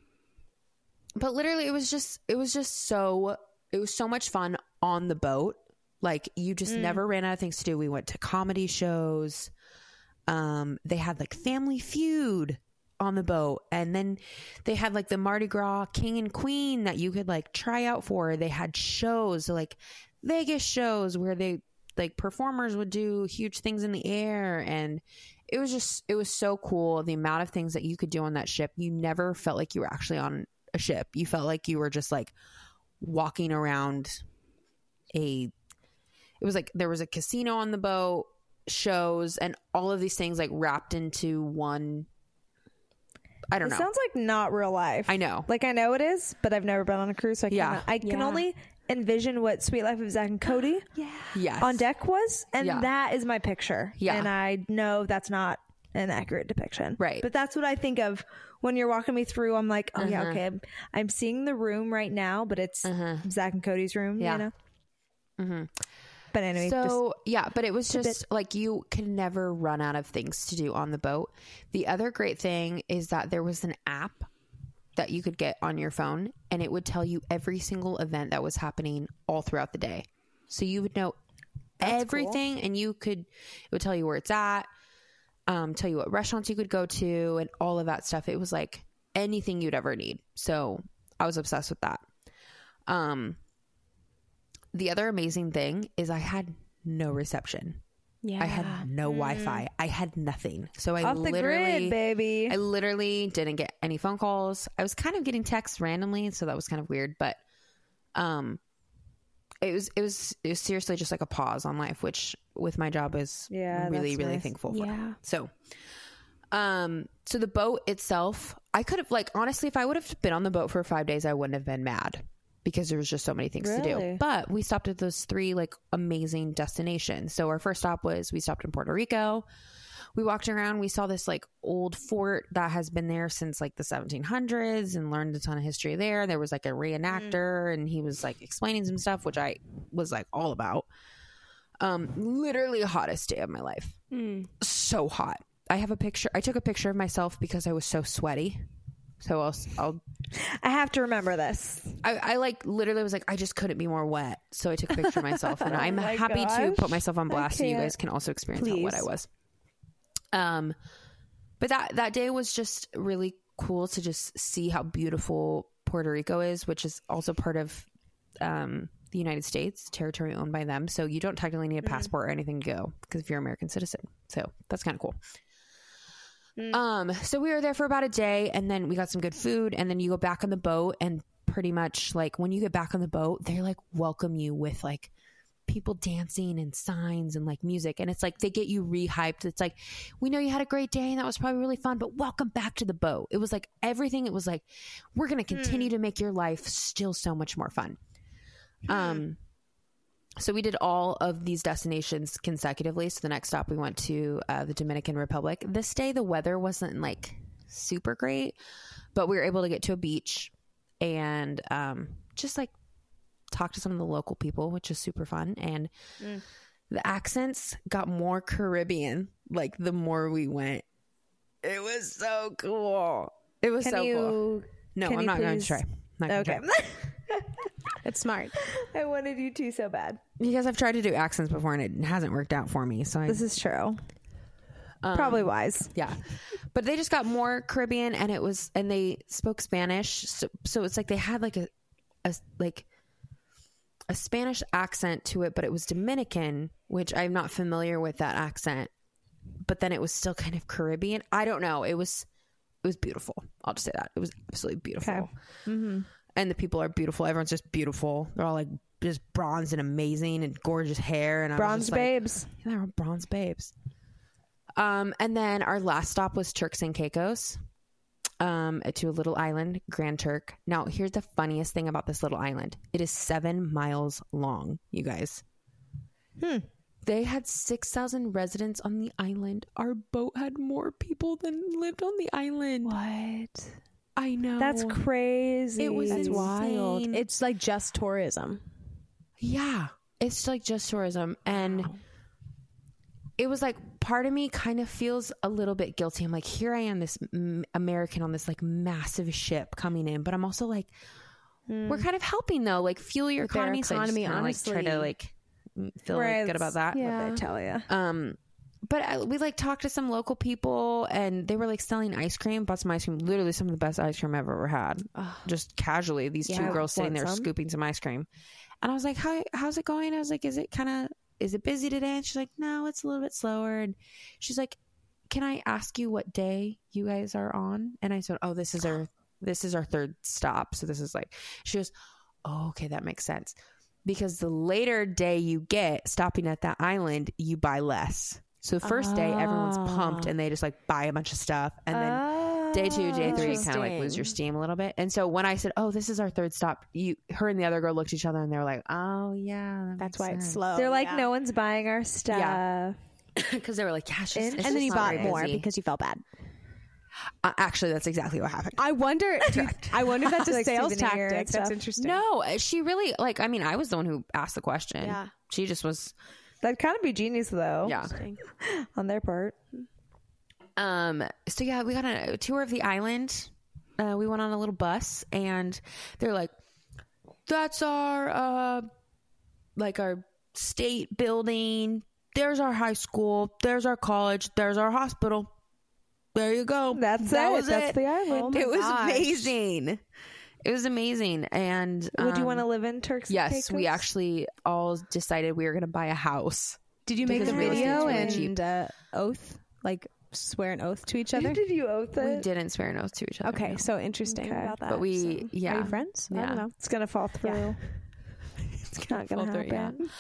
Speaker 4: but literally, it was just it was just so it was so much fun on the boat. Like you just
Speaker 6: Mm.
Speaker 4: never ran out of things to do. We went to comedy shows. Um, they had like Family Feud on the boat, and then they had like the Mardi Gras King and Queen that you could like try out for. They had shows like Vegas shows where they like performers would do huge things in the air and it was just it was so cool the amount of things that you could do on that ship you never felt like you were actually on a ship you felt like you were just like walking around a it was like there was a casino on the boat shows and all of these things like wrapped into one i don't
Speaker 5: It
Speaker 4: know
Speaker 5: sounds like not real life.
Speaker 4: i know
Speaker 5: Like I know it is, but I've never been on a cruise. So I
Speaker 4: Yeah.
Speaker 5: can't, I can only envision what Suite Life of Zack and Cody
Speaker 4: yes
Speaker 5: on deck was, and
Speaker 4: Yeah.
Speaker 5: that is my picture.
Speaker 4: Yeah.
Speaker 5: and I know that's not an accurate depiction.
Speaker 4: Right.
Speaker 5: but that's what I think of when you're walking me through. I'm like, oh yeah,
Speaker 4: Uh-huh.
Speaker 5: okay, I'm, I'm seeing the room right now, but it's Zack and Cody's room.
Speaker 4: Yeah.
Speaker 5: you know.
Speaker 4: Mhm.
Speaker 5: But anyway, just
Speaker 4: so yeah but it was
Speaker 5: a
Speaker 4: just like you can never run out of things to do on the boat the other great thing is that there was an app that you could get on your phone and it would tell you every single event that was happening all throughout the day. So you would know everything and you could it would tell you where it's at um, tell you what restaurants you could go to and all of that stuff. It was like anything you'd ever need. So i was obsessed with that. Um the other amazing thing is I had no reception.
Speaker 5: Yeah,
Speaker 4: I had no Wi-Fi. I had nothing. So I
Speaker 5: off the
Speaker 4: literally
Speaker 5: grid, baby.
Speaker 4: I literally didn't get any phone calls. I was kind of getting texts randomly, so that was kind of weird, but um it was it was it was seriously just like a pause on life, which with my job is
Speaker 5: Yeah,
Speaker 4: really really
Speaker 5: nice.
Speaker 4: thankful for.
Speaker 5: Yeah.
Speaker 4: So um so the boat itself, I could have like honestly if I would have been on the boat for 5 days I wouldn't have been mad because there was just so many things to do. But we stopped at those three like amazing destinations. So our first stop was we stopped in Puerto Rico. We walked around, we saw this like old fort that has been there since like the 1700s and learned a ton of history there. There was like a reenactor and he was like explaining some stuff which I was like all about. Um literally hottest day of my life. So hot. I have a picture. I took a picture of myself because I was so sweaty. So I'll, I'll
Speaker 5: I have to remember this.
Speaker 4: I, I like literally was like, I just couldn't be more wet. So I took a picture of myself and I'm
Speaker 5: Oh my
Speaker 4: happy to put myself on blast so you guys can also experience how what I was. Um, but that, that day was just really cool to just see how beautiful Puerto Rico is, which is also part of, um, the United States territory owned by them. So you don't technically need a passport or anything to go because if you're an American citizen. So that's kind of cool. Um, so we were there for about a day and then we got some good food and then you go back on the boat and pretty much like when you get back on the boat, they like welcome you with like people dancing and signs and like music and it's like they get you rehyped. It's like we know you had a great day and that was probably really fun, but welcome back to the boat. It was like everything. It was like we're going to continue to make your life still so much more fun. Um so we did all of these destinations consecutively. So the next stop we went to uh, the Dominican Republic. This day the weather wasn't like super great, but we were able to get to a beach and um, just like talk to some of the local people, which is super fun. And the accents got more Caribbean like the more we went. It was so cool. It was
Speaker 5: Can
Speaker 4: so
Speaker 5: you?
Speaker 4: cool. No, I'm not going to try. Not
Speaker 5: Okay.
Speaker 4: try.
Speaker 6: It's smart.
Speaker 5: I wanted you to so bad.
Speaker 4: Because I've tried to do accents before and it hasn't worked out for me. So I
Speaker 5: This is true.
Speaker 4: Um,
Speaker 5: Probably wise.
Speaker 4: Yeah. But they just got more Caribbean and it was and they spoke Spanish. So, so it's like they had like a, a like a Spanish accent to it, but it was Dominican, which I'm not familiar with that accent. But then it was still kind of Caribbean. I don't know. It was it was beautiful. I'll just say that. It was absolutely beautiful.
Speaker 5: Okay.
Speaker 4: And the people are beautiful. Everyone's just beautiful. They're all like just bronze and amazing and gorgeous hair and I was
Speaker 5: Bronze
Speaker 4: like,
Speaker 5: babes.
Speaker 4: yeah, they were bronze babes. Um, and then our last stop was Turks and Caicos, um, to a little island, Grand Turk. Now, here's the funniest thing about this little island: it is seven miles long. You guys,
Speaker 5: Hmm.
Speaker 4: they had six thousand residents on the island. Our boat had more people than lived on the island.
Speaker 6: What?
Speaker 4: I know
Speaker 5: That's crazy.
Speaker 4: It was
Speaker 6: That's
Speaker 4: insane.
Speaker 6: wild. It's like just tourism.
Speaker 4: Yeah, it's like just tourism, and it was like part of me kind of feels a little bit guilty. I'm like, here I am, this m- American on this like massive ship coming in, but I'm also like, we're kind of helping though, like fuel your
Speaker 6: With their
Speaker 4: economy. so I just
Speaker 6: economy,
Speaker 4: kinda, like try to like feel
Speaker 5: Right,
Speaker 4: like good about that.
Speaker 5: What they tell you.
Speaker 4: Um, but I, we like talked to some local people and they were like selling ice cream. Bought some ice cream. Literally some of the best ice cream I've ever had. Just casually, these
Speaker 5: Yeah,
Speaker 4: two girls sitting there
Speaker 5: some.
Speaker 4: scooping some ice cream. And I was like, "How how's it going?" I was like, "Is it kind of is it busy today?" And she's like, "No, it's a little bit slower." And she's like, "Can I ask you what day you guys are on?" And I said, "Oh, this is our this is our third stop. So this is like." She goes, "Oh, okay, that makes sense." Because the later day you get stopping at that island, you buy less. So the first day everyone's pumped
Speaker 5: Ah.
Speaker 4: and they just like buy a bunch of stuff and then day two, day three, you kind of like lose your steam a little bit. And so when I said, "Oh, this is our third stop," you, her and the other girl looked at each other and they were like, "Oh yeah, that
Speaker 6: That's
Speaker 4: makes
Speaker 6: why it's
Speaker 4: sense."
Speaker 6: slow.
Speaker 5: They're like,
Speaker 6: yeah.
Speaker 5: no one's buying our stuff.
Speaker 4: Yeah. because they were like, "Yeah, it's
Speaker 5: And-
Speaker 4: it's
Speaker 6: and then you bought more
Speaker 4: busy."
Speaker 6: because you felt bad.
Speaker 4: Uh, actually, that's exactly what happened.
Speaker 6: I wonder. do you- I wonder if that's a
Speaker 5: Like
Speaker 6: sales
Speaker 5: souvenir and
Speaker 6: tactic. That's interesting.
Speaker 4: No, she really like. I mean, I was the one who asked the question.
Speaker 6: Yeah.
Speaker 4: she just was.
Speaker 5: That'd kind of be genius, though.
Speaker 4: Yeah.
Speaker 5: On their part.
Speaker 4: Um. So yeah, we got a tour of the island. Uh, we went on a little bus, and they're like, "That's our uh, like our state building. There's our high school. There's our college. There's our hospital. There you go.
Speaker 5: That's
Speaker 4: that
Speaker 5: it.
Speaker 4: Was
Speaker 5: That's
Speaker 4: it.
Speaker 5: the island.
Speaker 6: Oh
Speaker 4: it was
Speaker 6: gosh.
Speaker 4: amazing. It was amazing. And
Speaker 5: Would you
Speaker 4: um,
Speaker 5: want to live in Turks? and
Speaker 4: Yes, we actually all decided we were going to buy a house.
Speaker 6: Did you make
Speaker 4: Because
Speaker 6: the video
Speaker 4: estate's really
Speaker 6: and uh, oath, like swear an oath to each other?
Speaker 5: Did you oath it?
Speaker 4: We didn't swear an oath to each other.
Speaker 6: Okay,
Speaker 4: no.
Speaker 6: so interesting
Speaker 5: Okay.
Speaker 6: about that.
Speaker 4: but we,
Speaker 6: So-
Speaker 4: yeah,
Speaker 6: Are you friends? I
Speaker 4: Yeah.
Speaker 6: don't know.
Speaker 5: It's gonna fall through.
Speaker 4: it's
Speaker 5: not gonna
Speaker 4: fall through, yeah.
Speaker 5: happen.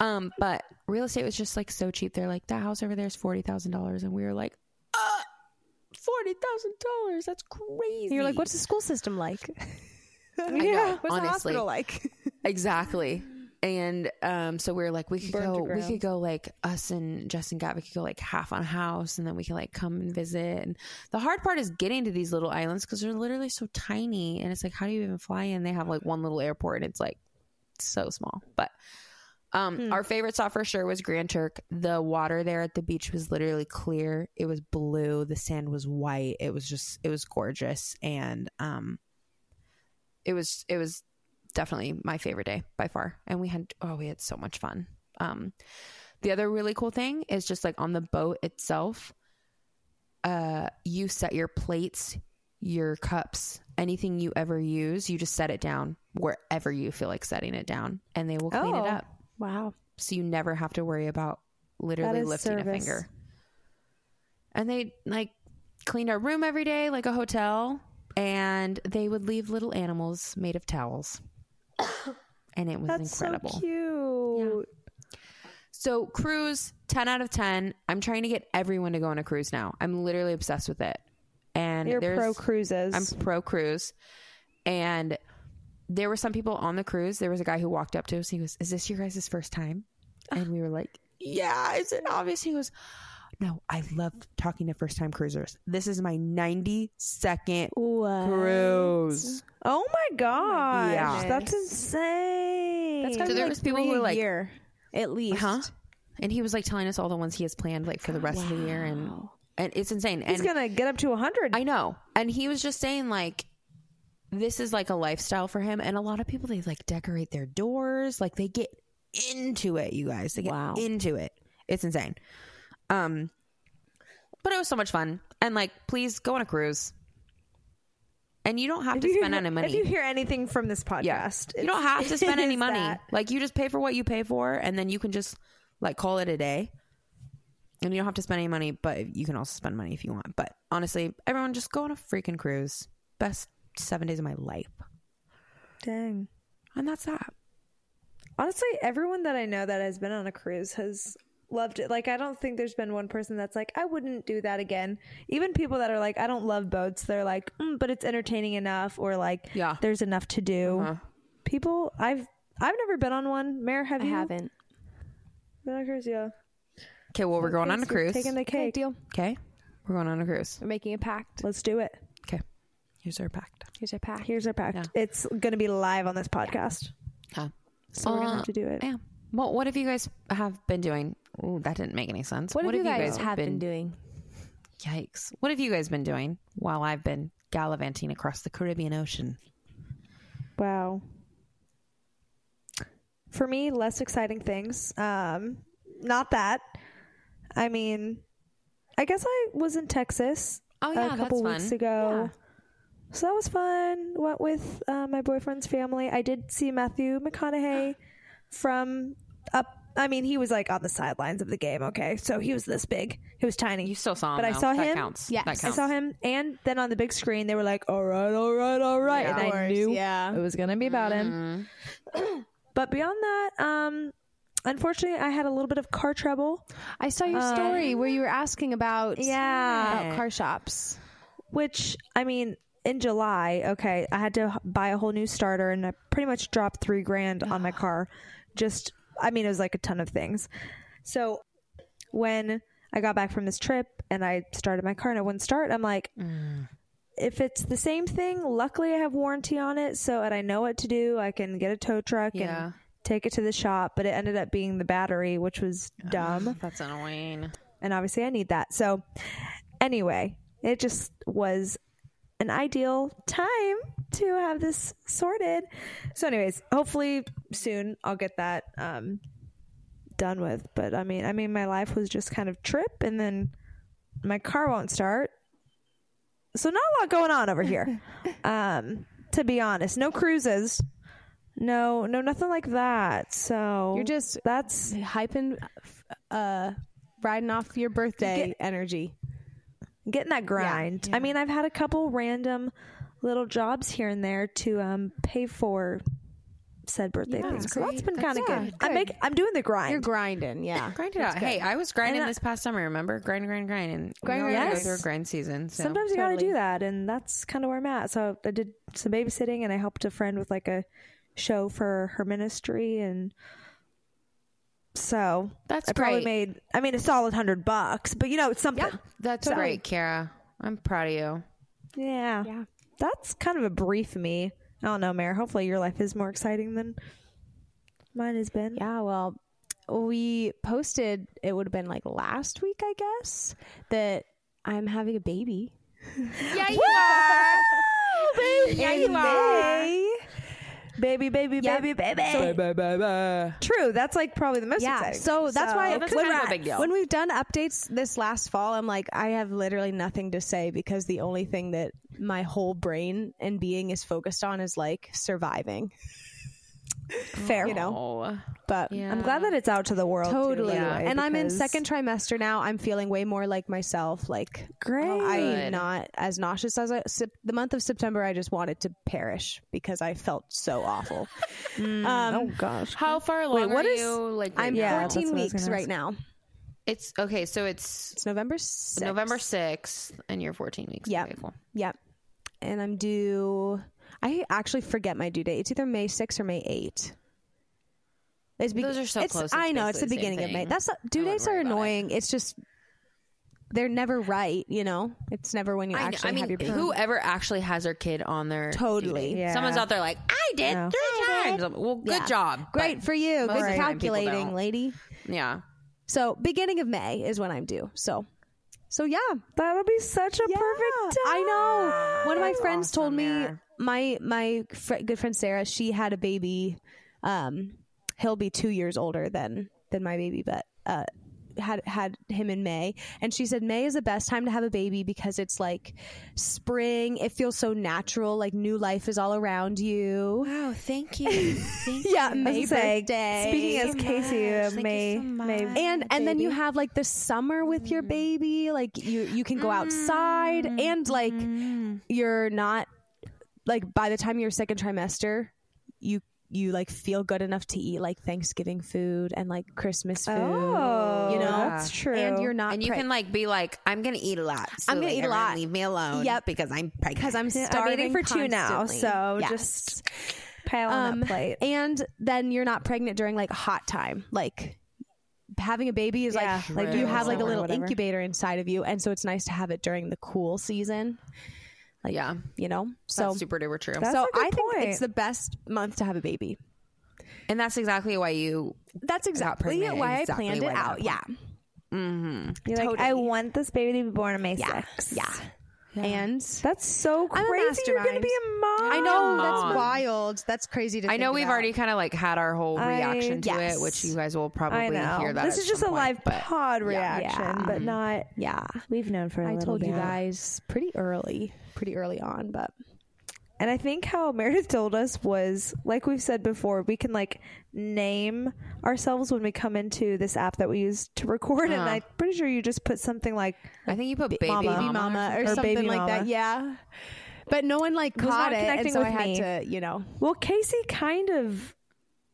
Speaker 4: Um, but real estate was just like so cheap. They're like that house over there is forty thousand dollars, and we were like, forty thousand dollars. That's crazy.
Speaker 6: And you're like, what's the school system like?
Speaker 4: know,
Speaker 6: What's the hospital like?
Speaker 4: exactly? And um, so we are like, we could
Speaker 5: Burn
Speaker 4: go, we could go like us and Justin got, we could go like half on a house, and then we can like come and visit. And the hard part is getting to these little islands because they're literally so tiny, and it's like, how do you even fly in? They have like one little airport, and it's like so small. But um,
Speaker 5: Hmm.
Speaker 4: our favorite spot for sure was Grand Turk. The water there at the beach was literally clear. It was blue. The sand was white. It was just, it was gorgeous, and um, it was, it was definitely my favorite day by far. And we had, oh, we had so much fun. Um, the other really cool thing is just like on the boat itself, uh, you set your plates, your cups, anything you ever use, you just set it down wherever you feel like setting it down, and they will clean
Speaker 5: Oh.
Speaker 4: it up.
Speaker 6: Wow.
Speaker 4: So you never have to worry about literally lifting a finger. And they like cleaned our room every day like a hotel, and they would leave little animals made of towels. and it was
Speaker 5: That's
Speaker 4: incredible.
Speaker 5: so cute.
Speaker 4: So cruise, ten out of ten. I'm trying to get everyone to go on a cruise now. I'm literally obsessed with it. And
Speaker 5: You're pro cruises.
Speaker 4: I'm pro cruise. And there were some people on the cruise. There was a guy who walked up to us. He goes, Is this your guys' first time? And we were like, Yeah. I said, Obviously. He goes, No, I love talking to first time cruisers. This is my 92nd cruise.
Speaker 5: oh my gosh,
Speaker 4: Yeah.
Speaker 5: that's insane.
Speaker 6: That's gotta
Speaker 4: So
Speaker 6: be
Speaker 4: there
Speaker 6: like
Speaker 4: was people who were
Speaker 6: a
Speaker 4: like-
Speaker 6: year, at least.
Speaker 4: Huh? And he was like telling us all the ones he has planned like for the rest of the year. And, and it's insane.
Speaker 5: He's
Speaker 4: and
Speaker 5: gonna get up to hundred.
Speaker 4: I know. And he was just saying like this is like a lifestyle for him and a lot of people they like decorate their doors, like they get into it, you guys. They get
Speaker 6: Wow.
Speaker 4: into it. It's insane. Um but it was so much fun. And like please go on a cruise. And you don't have to
Speaker 5: If you
Speaker 4: spend
Speaker 5: hear-
Speaker 4: any money.
Speaker 5: If you hear anything from this
Speaker 4: yeah.
Speaker 5: podcast,
Speaker 4: You don't have to spend any money.
Speaker 5: that.
Speaker 4: Like you just pay for what you pay for and then you can just like call it a day. And you don't have to spend any money, but you can also spend money if you want. But honestly, everyone just go on a freaking cruise. Best seven days of my life.
Speaker 5: Dang.
Speaker 4: And that's that.
Speaker 5: Honestly, everyone that I know that has been on a cruise has loved it. Like, I don't think there's been one person that's like, I wouldn't do that again. Even people that are like, I don't love boats, they're like, mm, but it's entertaining enough, or like,
Speaker 4: Yeah.
Speaker 5: there's enough to do.
Speaker 4: Uh-huh.
Speaker 5: People, I've I've never been on one. Mare, have
Speaker 6: I
Speaker 5: you?
Speaker 6: haven't.
Speaker 5: Been on a cruise, yeah.
Speaker 4: Okay, well, we're going on a cruise.
Speaker 5: Taking the
Speaker 6: Okay,
Speaker 5: cake.
Speaker 6: deal.
Speaker 4: Okay, we're going on a cruise.
Speaker 6: We're making a pact.
Speaker 5: Let's do it.
Speaker 4: Here's our pact.
Speaker 6: Here's our pact.
Speaker 5: Here's our pact.
Speaker 4: Yeah.
Speaker 5: It's going to be live on this podcast,
Speaker 4: Yeah.
Speaker 5: so we're gonna
Speaker 4: Uh,
Speaker 5: have to do it.
Speaker 4: Yeah. Well, what have you guys have been doing? Ooh, that didn't make any sense.
Speaker 6: What, have you guys, have been,
Speaker 4: been
Speaker 6: doing?
Speaker 4: Yikes! What have you guys been doing while I've been gallivanting across the Caribbean Ocean?
Speaker 5: Wow. For me, less exciting things. Um, not that. I mean, I guess I was in Texas
Speaker 4: Oh yeah,
Speaker 5: a couple weeks
Speaker 4: fun.
Speaker 5: ago. So that was fun. Went with uh, my boyfriend's family. I did see Matthew McConaughey from up. I mean, he was like on the sidelines of the game. Okay, so he was this big. He was tiny.
Speaker 4: You still saw him,
Speaker 5: but I
Speaker 4: though.
Speaker 5: saw
Speaker 4: That
Speaker 5: him.
Speaker 4: counts.
Speaker 5: Yes,
Speaker 4: That
Speaker 5: I
Speaker 4: counts.
Speaker 5: saw him, and then on the big screen, they were like, "All right, all right, all right,"
Speaker 4: Yeah.
Speaker 5: and I
Speaker 7: course,
Speaker 5: knew
Speaker 7: yeah.
Speaker 5: it was gonna be about him. But beyond that, um, unfortunately, I had a little bit of car trouble.
Speaker 2: I saw your story where you were asking about
Speaker 5: Yeah.
Speaker 2: about car shops.
Speaker 5: which I mean, in July, okay, I had to buy a whole new starter, and I pretty much dropped three grand on my car. Just, I mean, it was like a ton of things. So when I got back from this trip and I started my car and it wouldn't start, I'm like, mm. if it's the same thing, luckily I have warranty on it, so and I know what to do. I can get a tow truck
Speaker 4: Yeah.
Speaker 5: and take it to the shop. But it ended up being the battery, which was dumb
Speaker 4: That's annoying.
Speaker 5: and obviously I need that. So, anyway, it just was an ideal time to have this sorted. So, anyways, hopefully soon I'll get that um, done with. But I mean, I mean, my life was just kind of trip, and then my car won't start. So not a lot going on over here. um, to be honest, no cruises. No, no, nothing like that. So
Speaker 2: You're just
Speaker 5: that's
Speaker 2: hyping, uh, riding off your birthday energy.
Speaker 5: Getting that grind. I mean, I've had a couple random little jobs here and there to um, pay for said birthday things. So that's been kind of good. I'm make, I'm doing the grind.
Speaker 2: You're grinding, yeah.
Speaker 4: Grind it out. Hey, I was grinding
Speaker 5: I-
Speaker 4: this past summer. Remember, grind, grind, grind, and
Speaker 2: Grind,
Speaker 4: we always go
Speaker 5: yes.
Speaker 4: through a grind season. So.
Speaker 5: Sometimes you got to do that, and that's kind of where I'm at. So I did some babysitting, and I helped a friend with like a show for her ministry, and so
Speaker 4: That's
Speaker 5: I probably
Speaker 4: great.
Speaker 5: made. I mean, a solid hundred bucks, but you know, it's something.
Speaker 4: That's
Speaker 5: Totally.
Speaker 4: great, Kara. I'm proud of you.
Speaker 5: Yeah.
Speaker 2: Yeah.
Speaker 5: That's kind of a brief me. I don't know, Mare. Hopefully your life is more exciting than mine has been.
Speaker 2: Yeah, well, we posted, it would have been like last week, I guess, that I'm having a baby.
Speaker 4: Yeah, you are. baby.
Speaker 5: Yeah, you are. Baby, baby, baby, baby. baby, baby. True. That's like probably the most
Speaker 2: Yeah,
Speaker 5: exciting.
Speaker 2: so that's why
Speaker 4: that's
Speaker 2: when,
Speaker 4: kind of a big deal.
Speaker 2: when we've done updates this last fall, I'm like, I have literally nothing to say because the only thing that my whole brain and being is focused on is like surviving.
Speaker 5: fair.
Speaker 2: You know, but
Speaker 4: yeah.
Speaker 5: I'm glad that it's out to the world.
Speaker 2: totally.
Speaker 5: by the way,
Speaker 2: and I'm in second trimester now. I'm feeling way more like myself. Like
Speaker 5: Great.
Speaker 2: I'm not as nauseous as I. Sep- the month of September, I just wanted to perish because I felt so awful. um,
Speaker 5: oh gosh.
Speaker 4: How far along
Speaker 5: what
Speaker 4: are
Speaker 5: is-
Speaker 4: you? Like, right
Speaker 2: I'm
Speaker 5: Yeah,
Speaker 2: 14
Speaker 5: what I was
Speaker 2: weeks right now.
Speaker 4: It's okay. So it's
Speaker 2: It's November 6th.
Speaker 4: November sixth, and you're 14 weeks.
Speaker 2: Yep.
Speaker 4: Okay, cool.
Speaker 2: Yep. And I'm due. I actually forget my due date. It's either May 6 or May 8. It's
Speaker 4: Those are so
Speaker 2: it's,
Speaker 4: close,
Speaker 2: I know it's the
Speaker 4: the
Speaker 2: beginning of May. That's not, due dates are
Speaker 4: about it.
Speaker 2: annoying. It's just they're never right. You know, it's never when you
Speaker 4: I, know-
Speaker 2: actually
Speaker 4: I mean,
Speaker 2: have your baby.
Speaker 4: whoever actually has their kid on their
Speaker 2: Totally.
Speaker 5: Yeah.
Speaker 4: Someone's out there like, I did
Speaker 5: No.
Speaker 4: three oh, times. Well, good
Speaker 2: Yeah.
Speaker 4: job.
Speaker 2: Great for you. Good
Speaker 4: people
Speaker 2: calculating, lady.
Speaker 4: Yeah.
Speaker 2: So beginning of May is when I'm due. So, so yeah,
Speaker 5: That'll be such a
Speaker 2: Yeah,
Speaker 5: perfect time.
Speaker 2: I know. One of my
Speaker 4: That's
Speaker 2: friends told me. My my fr- good friend Sarah. She had a baby. Um, he'll be two years older than than my baby, but uh, had had him in May, and she said May is the best time to have a baby because it's like spring. It feels so natural, like new life is all around you.
Speaker 4: Wow. Thank you. Thank
Speaker 2: Yeah,
Speaker 5: was
Speaker 2: May birthday.
Speaker 5: Speaking as Casey, uh, May,
Speaker 4: so.
Speaker 5: May,
Speaker 2: and and then you have like the summer with your baby like you you can go outside and like you're not like by the time you're second trimester you you like feel good enough to eat like Thanksgiving food and like Christmas food
Speaker 5: oh,
Speaker 2: you know
Speaker 5: that's true.
Speaker 2: and you're not
Speaker 4: and you
Speaker 2: preg-
Speaker 4: can like be like, I'm gonna eat a lot. So
Speaker 2: I'm gonna
Speaker 4: like,
Speaker 2: eat a lot.
Speaker 4: Leave me alone.
Speaker 2: Yep.
Speaker 4: because I'm pregnant.
Speaker 2: because I'm
Speaker 5: Yeah,
Speaker 2: starving
Speaker 5: I'm eating for two now, so
Speaker 2: Yes.
Speaker 5: just pile on
Speaker 2: Um,
Speaker 5: that plate.
Speaker 2: and then you're not pregnant during like hot time like having a baby is
Speaker 5: Yeah,
Speaker 2: like like you have like a little incubator inside of you and so it's nice to have it during the cool season like
Speaker 4: yeah.
Speaker 2: you know so
Speaker 4: That's super duper true.
Speaker 5: That's
Speaker 2: so
Speaker 5: a good
Speaker 2: i think it's the best month to have a baby
Speaker 4: and that's exactly why you.
Speaker 2: that's exactly
Speaker 4: pregnant,
Speaker 2: why
Speaker 4: exactly
Speaker 2: i planned
Speaker 4: why
Speaker 2: it out yeah
Speaker 4: Mm-hmm.
Speaker 5: You're like,
Speaker 2: totally.
Speaker 5: I want this baby to be born on May
Speaker 2: yeah
Speaker 5: 6th.
Speaker 2: yeah and
Speaker 5: That's so crazy. You're gonna be a mom.
Speaker 2: I know
Speaker 4: Mom.
Speaker 2: that's wild. That's crazy to.
Speaker 4: I
Speaker 2: think
Speaker 4: know we've
Speaker 2: about.
Speaker 4: already kind of like had our whole
Speaker 5: I-
Speaker 4: reaction to
Speaker 2: Yes.
Speaker 4: it, which you guys will probably hear that.
Speaker 5: this is just a
Speaker 4: point,
Speaker 5: live
Speaker 4: but
Speaker 5: pod reaction,
Speaker 2: Yeah.
Speaker 5: but not.
Speaker 2: Yeah,
Speaker 5: We've known for a
Speaker 2: I
Speaker 5: little bit.
Speaker 2: I told you guys pretty early, pretty early on, but
Speaker 5: And I think how Meredith told us was like we've said before, we can like name ourselves when we come into this app that we use to record. And
Speaker 4: Uh-huh.
Speaker 5: I'm pretty sure you just put something like
Speaker 4: I think you put baby
Speaker 5: Mama.
Speaker 2: baby mama or,
Speaker 5: Or
Speaker 2: something
Speaker 5: baby
Speaker 2: like
Speaker 5: mama.
Speaker 2: that. Yeah, but no one like caught it, and so I had
Speaker 5: me.
Speaker 2: to, you know.
Speaker 5: Well, Casey kind of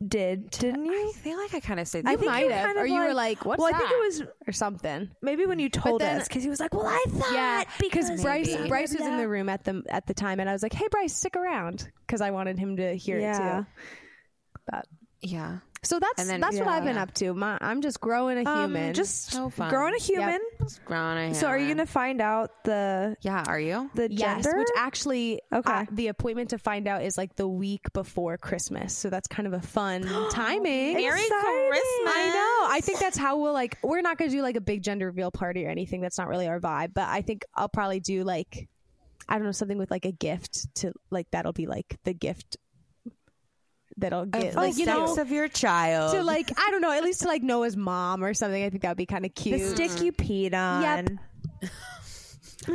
Speaker 5: did, didn't you?
Speaker 4: I feel like I kind of said
Speaker 2: I
Speaker 4: that.
Speaker 2: think might
Speaker 5: you
Speaker 2: have,
Speaker 5: kind of
Speaker 2: or you were
Speaker 5: like-
Speaker 2: like, "What's
Speaker 5: well,
Speaker 2: that?"
Speaker 5: I think it was
Speaker 2: or something.
Speaker 5: maybe when you told
Speaker 2: then-
Speaker 5: us because he was like, "Well, I thought
Speaker 2: Yeah, because Bryce
Speaker 4: Maybe.
Speaker 2: Bryce was in the room at the at the time, and I was like, "Hey, Bryce, stick around," because I wanted him to hear
Speaker 5: Yeah.
Speaker 2: it too. But
Speaker 4: yeah.
Speaker 2: So that's
Speaker 4: then-
Speaker 2: that's what I've been
Speaker 4: yeah.
Speaker 2: up to. My, I'm just growing a
Speaker 5: Um,
Speaker 2: human.
Speaker 5: just
Speaker 4: So fun.
Speaker 5: growing a human.
Speaker 4: Grown
Speaker 5: So, are you
Speaker 4: human.
Speaker 5: gonna find out the
Speaker 4: Yeah, are you?
Speaker 5: the
Speaker 2: yes,
Speaker 5: gender?
Speaker 2: which actually,
Speaker 5: Okay.
Speaker 2: uh, the appointment to find out is like the week before Christmas. So that's kind of a fun timing.
Speaker 4: Merry
Speaker 5: Exciting.
Speaker 4: Christmas.
Speaker 2: I know. I think that's how we'll like. We're not going to do like a big gender reveal party or anything. That's not really our vibe. But I think I'll probably do like, I don't know, something with like a gift to like that'll be like the gift that'll get like you know
Speaker 4: of your child.
Speaker 2: to like I don't know at least to like Noah's mom or something. I think that would be kind of cute.
Speaker 5: the stick you peed on.
Speaker 2: Yep.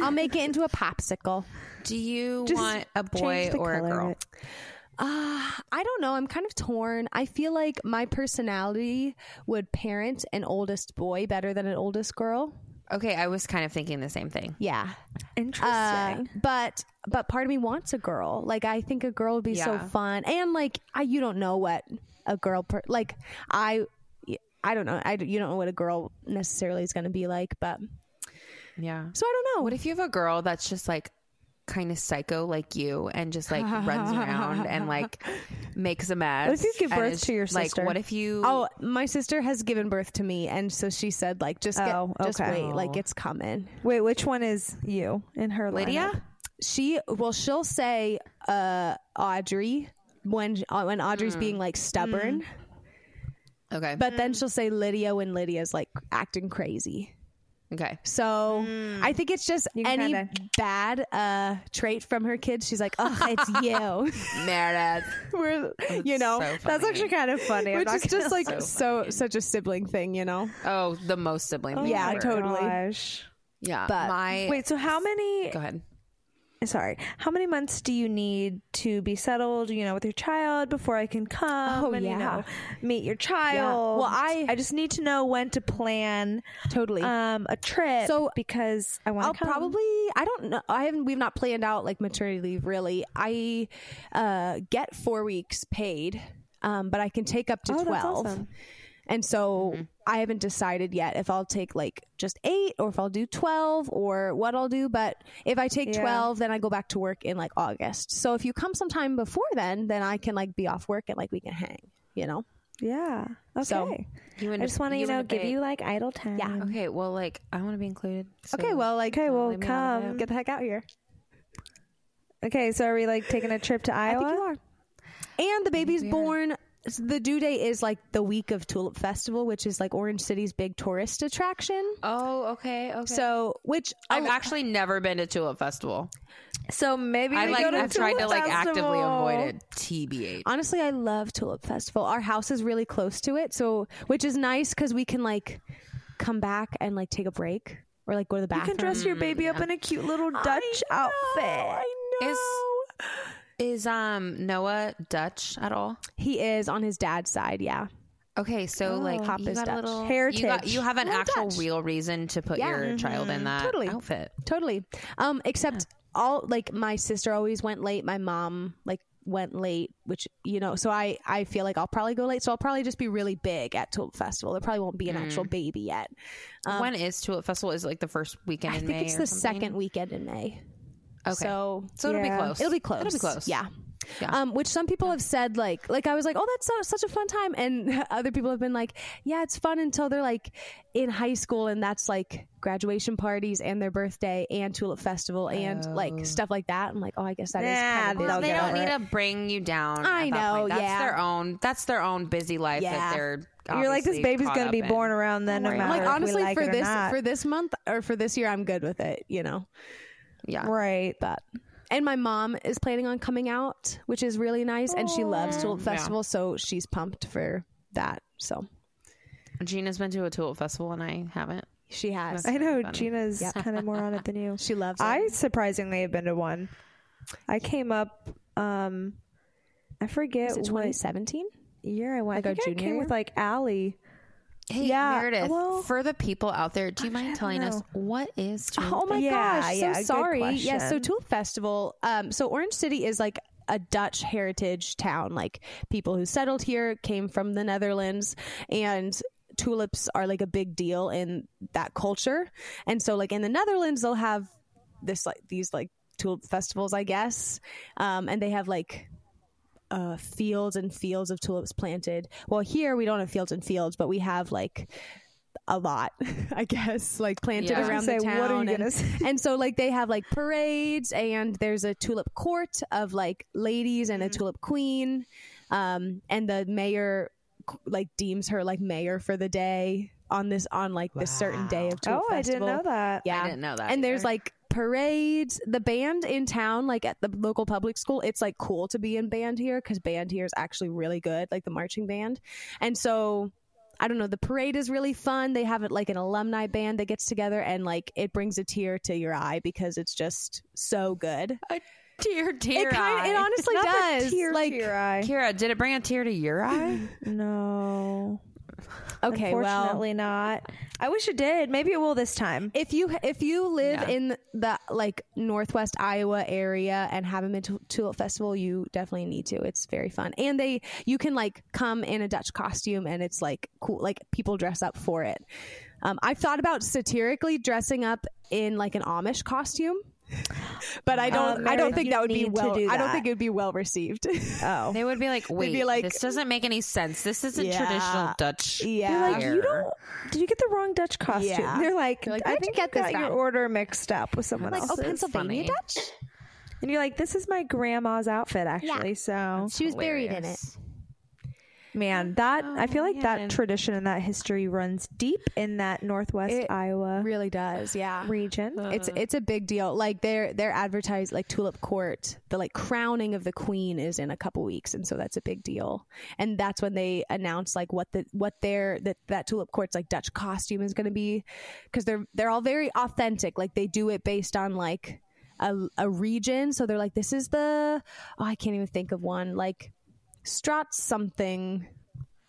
Speaker 2: I'll make it into a popsicle.
Speaker 4: Do you
Speaker 5: Just
Speaker 4: want a boy or a girl?
Speaker 5: it.
Speaker 2: Uh, I don't know. I'm kind of torn. I feel like my personality would parent an oldest boy better than an oldest girl.
Speaker 4: Okay, I was kind of thinking the same thing.
Speaker 2: Yeah.
Speaker 5: Interesting.
Speaker 2: Uh, but but part of me wants a girl. Like I think a girl would be so fun. And like I you don't know what a girl per- like I I don't know. I you don't know what a girl necessarily is going to be like, but
Speaker 4: Yeah.
Speaker 2: so I don't know.
Speaker 4: What if you have a girl that's just like kind of psycho like you and just like runs around and like makes a mess?
Speaker 5: What if you give birth to your sister? like.
Speaker 4: What if you?
Speaker 2: Oh, my sister has given birth to me, and so she said, like, just get,
Speaker 5: Oh,
Speaker 2: just
Speaker 5: okay.
Speaker 2: wait, like it's coming.
Speaker 5: Wait, which one is you in her
Speaker 4: Lydia?
Speaker 5: lineup?
Speaker 2: She, well, she'll say, uh, Audrey when uh, when Audrey's being like stubborn,
Speaker 4: Okay.
Speaker 2: but then she'll say Lydia when Lydia's like acting crazy.
Speaker 4: Okay.
Speaker 2: So I think it's just any
Speaker 5: kinda-
Speaker 2: bad uh, trait from her kids. She's like, oh, it's you.
Speaker 4: Meredith.
Speaker 2: We're, you know,
Speaker 4: so
Speaker 5: That's actually kind of funny.
Speaker 2: Which is just like so, such a sibling thing, you know.
Speaker 4: Oh, the most sibling. thing
Speaker 2: Yeah,
Speaker 4: ever.
Speaker 2: totally.
Speaker 5: Gosh.
Speaker 4: Yeah.
Speaker 2: But-
Speaker 4: my.
Speaker 5: Wait, so how many?
Speaker 4: Go ahead.
Speaker 5: Sorry, how many months do you need to be settled? You know, with your child before I can come
Speaker 2: Oh,
Speaker 5: and you
Speaker 2: yeah.
Speaker 5: know meet your child.
Speaker 2: Well, I-
Speaker 5: I just need to know when to plan
Speaker 2: Totally.
Speaker 5: um a trip.
Speaker 2: So,
Speaker 5: because I want
Speaker 2: I'll
Speaker 5: to
Speaker 2: probably I don't know I haven't we've not planned out like maternity leave really. I uh get 4 weeks paid. Um but I can take up to
Speaker 5: Oh, that's
Speaker 2: 12.
Speaker 5: awesome.
Speaker 2: And so I haven't decided yet if I'll take like just 8 or if I'll do 12 or what I'll do, but if I take
Speaker 5: Yeah.
Speaker 2: 12 then I go back to work in like August. So if you come sometime before then, then I can like be off work and like we can hang, you know.
Speaker 5: Yeah. Okay.
Speaker 2: So,
Speaker 4: You
Speaker 5: I just want to you
Speaker 4: and
Speaker 5: know give you like idle time.
Speaker 2: Yeah.
Speaker 4: Okay. Well, like I want to be included. so-
Speaker 2: Okay, well like
Speaker 5: Okay. Well,
Speaker 4: leave me
Speaker 5: come.
Speaker 2: get the heck out here.
Speaker 5: Okay. So are we like taking a trip to
Speaker 2: I
Speaker 5: Iowa?
Speaker 2: think you are. And the baby's
Speaker 4: we are.
Speaker 2: born. The due date is like the week of Tulip Festival, which is like Orange City's big tourist attraction.
Speaker 4: Oh, okay. Okay.
Speaker 2: So, which
Speaker 4: I've
Speaker 2: oh,
Speaker 4: actually never been to Tulip Festival.
Speaker 5: So maybe
Speaker 4: I
Speaker 5: we
Speaker 4: like.
Speaker 5: go to
Speaker 4: I've tried to
Speaker 5: Tulip
Speaker 4: like actively
Speaker 5: Festival.
Speaker 4: avoid it. TBH.
Speaker 2: honestly, I love Tulip Festival. Our house is really close to it, so which is nice because we can like come back and like take a break or like go to the bathroom.
Speaker 5: You
Speaker 2: bathroom.
Speaker 5: can dress your baby up mm, in a cute little Dutch outfit. I know.
Speaker 4: Is is um Noah Dutch at all?
Speaker 2: he is on his dad's side. Yeah,
Speaker 4: Okay, so like
Speaker 2: Pop is
Speaker 4: got a
Speaker 2: Dutch.
Speaker 4: little
Speaker 5: Heritage.
Speaker 4: You, got, you have an
Speaker 2: Well,
Speaker 4: actual
Speaker 2: Dutch.
Speaker 4: real reason to put
Speaker 2: Yeah.
Speaker 4: your child in that
Speaker 2: Totally.
Speaker 4: outfit.
Speaker 2: totally. Um, except all like my sister always went late. My mom like went late, which you know. So I I feel like I'll probably go late. So I'll probably just be really big at Tulip Festival. There probably won't be an actual baby yet. Um,
Speaker 4: when is Tulip Festival? Is it like the first weekend
Speaker 2: I
Speaker 4: in
Speaker 2: think
Speaker 4: May
Speaker 2: it's
Speaker 4: or
Speaker 2: the
Speaker 4: something?
Speaker 2: second weekend in May.
Speaker 4: Okay,
Speaker 2: So
Speaker 4: so it'll
Speaker 5: Yeah.
Speaker 4: be close.
Speaker 2: it'll be close.
Speaker 4: It'll be close.
Speaker 2: Yeah.
Speaker 4: Yeah.
Speaker 2: Um, which some people have said like like I was like, oh, that's so, such a fun time, and other people have been like, yeah, it's fun until they're like in high school, and that's like graduation parties and their birthday and tulip festival and
Speaker 4: Oh.
Speaker 2: like stuff like that. I'm like, oh, I guess that is
Speaker 5: Nah,
Speaker 2: kind of
Speaker 5: they'll
Speaker 4: they
Speaker 5: get
Speaker 4: don't need
Speaker 5: it.
Speaker 4: to bring you down.
Speaker 2: I
Speaker 4: at that
Speaker 2: know,
Speaker 4: point. That's
Speaker 2: yeah.
Speaker 4: their own. That's their own busy life
Speaker 2: Yeah.
Speaker 4: that they're.
Speaker 5: You're like this baby's gonna be
Speaker 4: in.
Speaker 5: born around then, no matter
Speaker 2: like
Speaker 5: if
Speaker 2: honestly
Speaker 5: we like
Speaker 2: for
Speaker 5: it or
Speaker 2: this
Speaker 5: not.
Speaker 2: for this month or for this year, I'm good with it. You know.
Speaker 4: Yeah.
Speaker 5: Right.
Speaker 2: but and my mom is planning on coming out, which is really nice, and she loves Tulip Festival, so she's pumped for that. So
Speaker 4: Gina's been to a tulip festival and I haven't.
Speaker 2: she has.
Speaker 5: I know
Speaker 4: Funny.
Speaker 5: Gina's kind of more on it than you.
Speaker 2: She loves it.
Speaker 5: I surprisingly have been to one. I came up. um I forget
Speaker 2: Is it 2017?
Speaker 5: year I went.
Speaker 2: Like
Speaker 5: I
Speaker 2: our
Speaker 5: think I came
Speaker 2: year?
Speaker 5: with like Allie.
Speaker 4: Hey,
Speaker 5: Yeah,
Speaker 4: Meredith,
Speaker 5: well-
Speaker 4: for the people out there, do you mind telling us what is tulip
Speaker 2: Oh my
Speaker 5: Yeah,
Speaker 2: gosh,
Speaker 5: yeah,
Speaker 2: so
Speaker 5: good
Speaker 2: sorry. Yes, so
Speaker 5: question.
Speaker 2: Tulip Festival. Um, so Orange City is like a Dutch heritage town. Like people who settled here came from the Netherlands, and tulips are like a big deal in that culture. And so, like in the Netherlands, they'll have this like these like tulip festivals, I guess, um, and they have like uh, fields and fields of tulips planted. Well, here we don't have fields and fields, but we have like a lot, I guess, like planted
Speaker 4: Yeah.
Speaker 2: Around
Speaker 5: gonna
Speaker 2: the
Speaker 5: say,
Speaker 2: town.
Speaker 5: what are you
Speaker 2: and,
Speaker 5: gonna say?
Speaker 2: and so like they have like parades and there's a tulip court of like ladies and a
Speaker 5: Mm-hmm.
Speaker 2: tulip queen. Um, and the mayor like deems her like mayor for the day on this on like this certain day of tulip
Speaker 5: Oh, I didn't know that.
Speaker 2: Yeah.
Speaker 4: I didn't know that
Speaker 2: And there's like parades. The band in town, like at the local public school, it's like cool to be in band here because band here is actually really good, like the marching band. And so I don't know, the parade is really fun. They have it like an alumni band that gets together and like it brings a tear to your eye because it's just so good.
Speaker 4: Dear, tear
Speaker 2: it kind it honestly does.
Speaker 5: tear
Speaker 2: like
Speaker 5: to your eye.
Speaker 4: Kiera, did it bring a tear to your eye?
Speaker 5: No.
Speaker 2: okay, well
Speaker 5: Unfortunately not. I wish it did. Maybe it will this time.
Speaker 2: if you if you live
Speaker 4: Yeah.
Speaker 2: in the like northwest Iowa area and haven't been to Tulip Festival, you definitely need to. It's very fun, and they you can like come in a Dutch costume, and it's like cool. Like people dress up for it. Um, I've thought about satirically dressing up in like an Amish costume, but I don't.
Speaker 5: Uh,
Speaker 2: I don't think that would be well.
Speaker 5: do
Speaker 2: I don't think it would be well received.
Speaker 5: Oh.
Speaker 4: They would be like, wait,
Speaker 2: be like-
Speaker 4: this doesn't make any sense. This isn't
Speaker 2: Yeah.
Speaker 4: traditional Dutch.
Speaker 2: yeah,
Speaker 5: They're like,
Speaker 4: hair."
Speaker 5: you don't. Did you get the wrong Dutch costume?
Speaker 2: Yeah.
Speaker 5: They're like,
Speaker 2: They're like,
Speaker 5: I
Speaker 2: "Where'd you
Speaker 5: think
Speaker 2: get
Speaker 5: you
Speaker 2: this
Speaker 5: got your
Speaker 2: from?"
Speaker 5: order mixed up with someone
Speaker 2: like
Speaker 5: else.
Speaker 2: oh, Pennsylvania
Speaker 4: funny.
Speaker 2: Dutch.
Speaker 5: and you're like, this is my grandma's outfit, actually. So,
Speaker 2: She was buried in it.
Speaker 4: Hilarious.
Speaker 5: man, that I feel um, like that tradition and that history runs deep in that Northwest
Speaker 2: It
Speaker 5: Iowa
Speaker 2: Really does, yeah.
Speaker 5: region.
Speaker 2: it's uh-huh. it's a big deal. Like they're they're advertised like Tulip Court. The like crowning of the queen is in a couple weeks, and so that's a big deal. And that's when they announce like what the what their that that Tulip Court's like Dutch costume is going to be, because they're they're all very authentic. Like they do it based on like a a region. So they're like this is the oh I can't even think of one like Strat something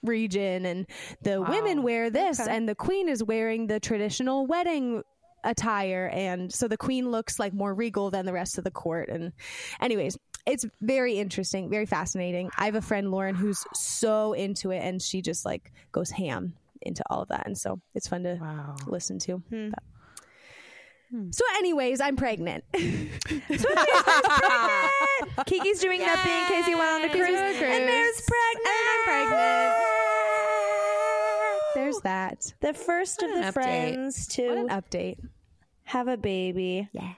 Speaker 2: region and the women wear this and the queen is wearing the traditional wedding attire and so the queen looks like more regal than the rest of the court. And anyways it's very interesting very fascinating. I have a friend lauren who's so into it and she just like goes ham into all of that and so it's fun to listen to. Hmm. But- Hmm. so anyways i'm pregnant
Speaker 5: Kiki's doing nothing Casey went on the cruise.
Speaker 2: Cruise.
Speaker 5: And there's pregnant.
Speaker 2: And I'm pregnant. there's that
Speaker 5: The first of the
Speaker 4: update.
Speaker 5: friends
Speaker 2: what
Speaker 5: to
Speaker 2: an update
Speaker 5: have a baby.
Speaker 2: yeah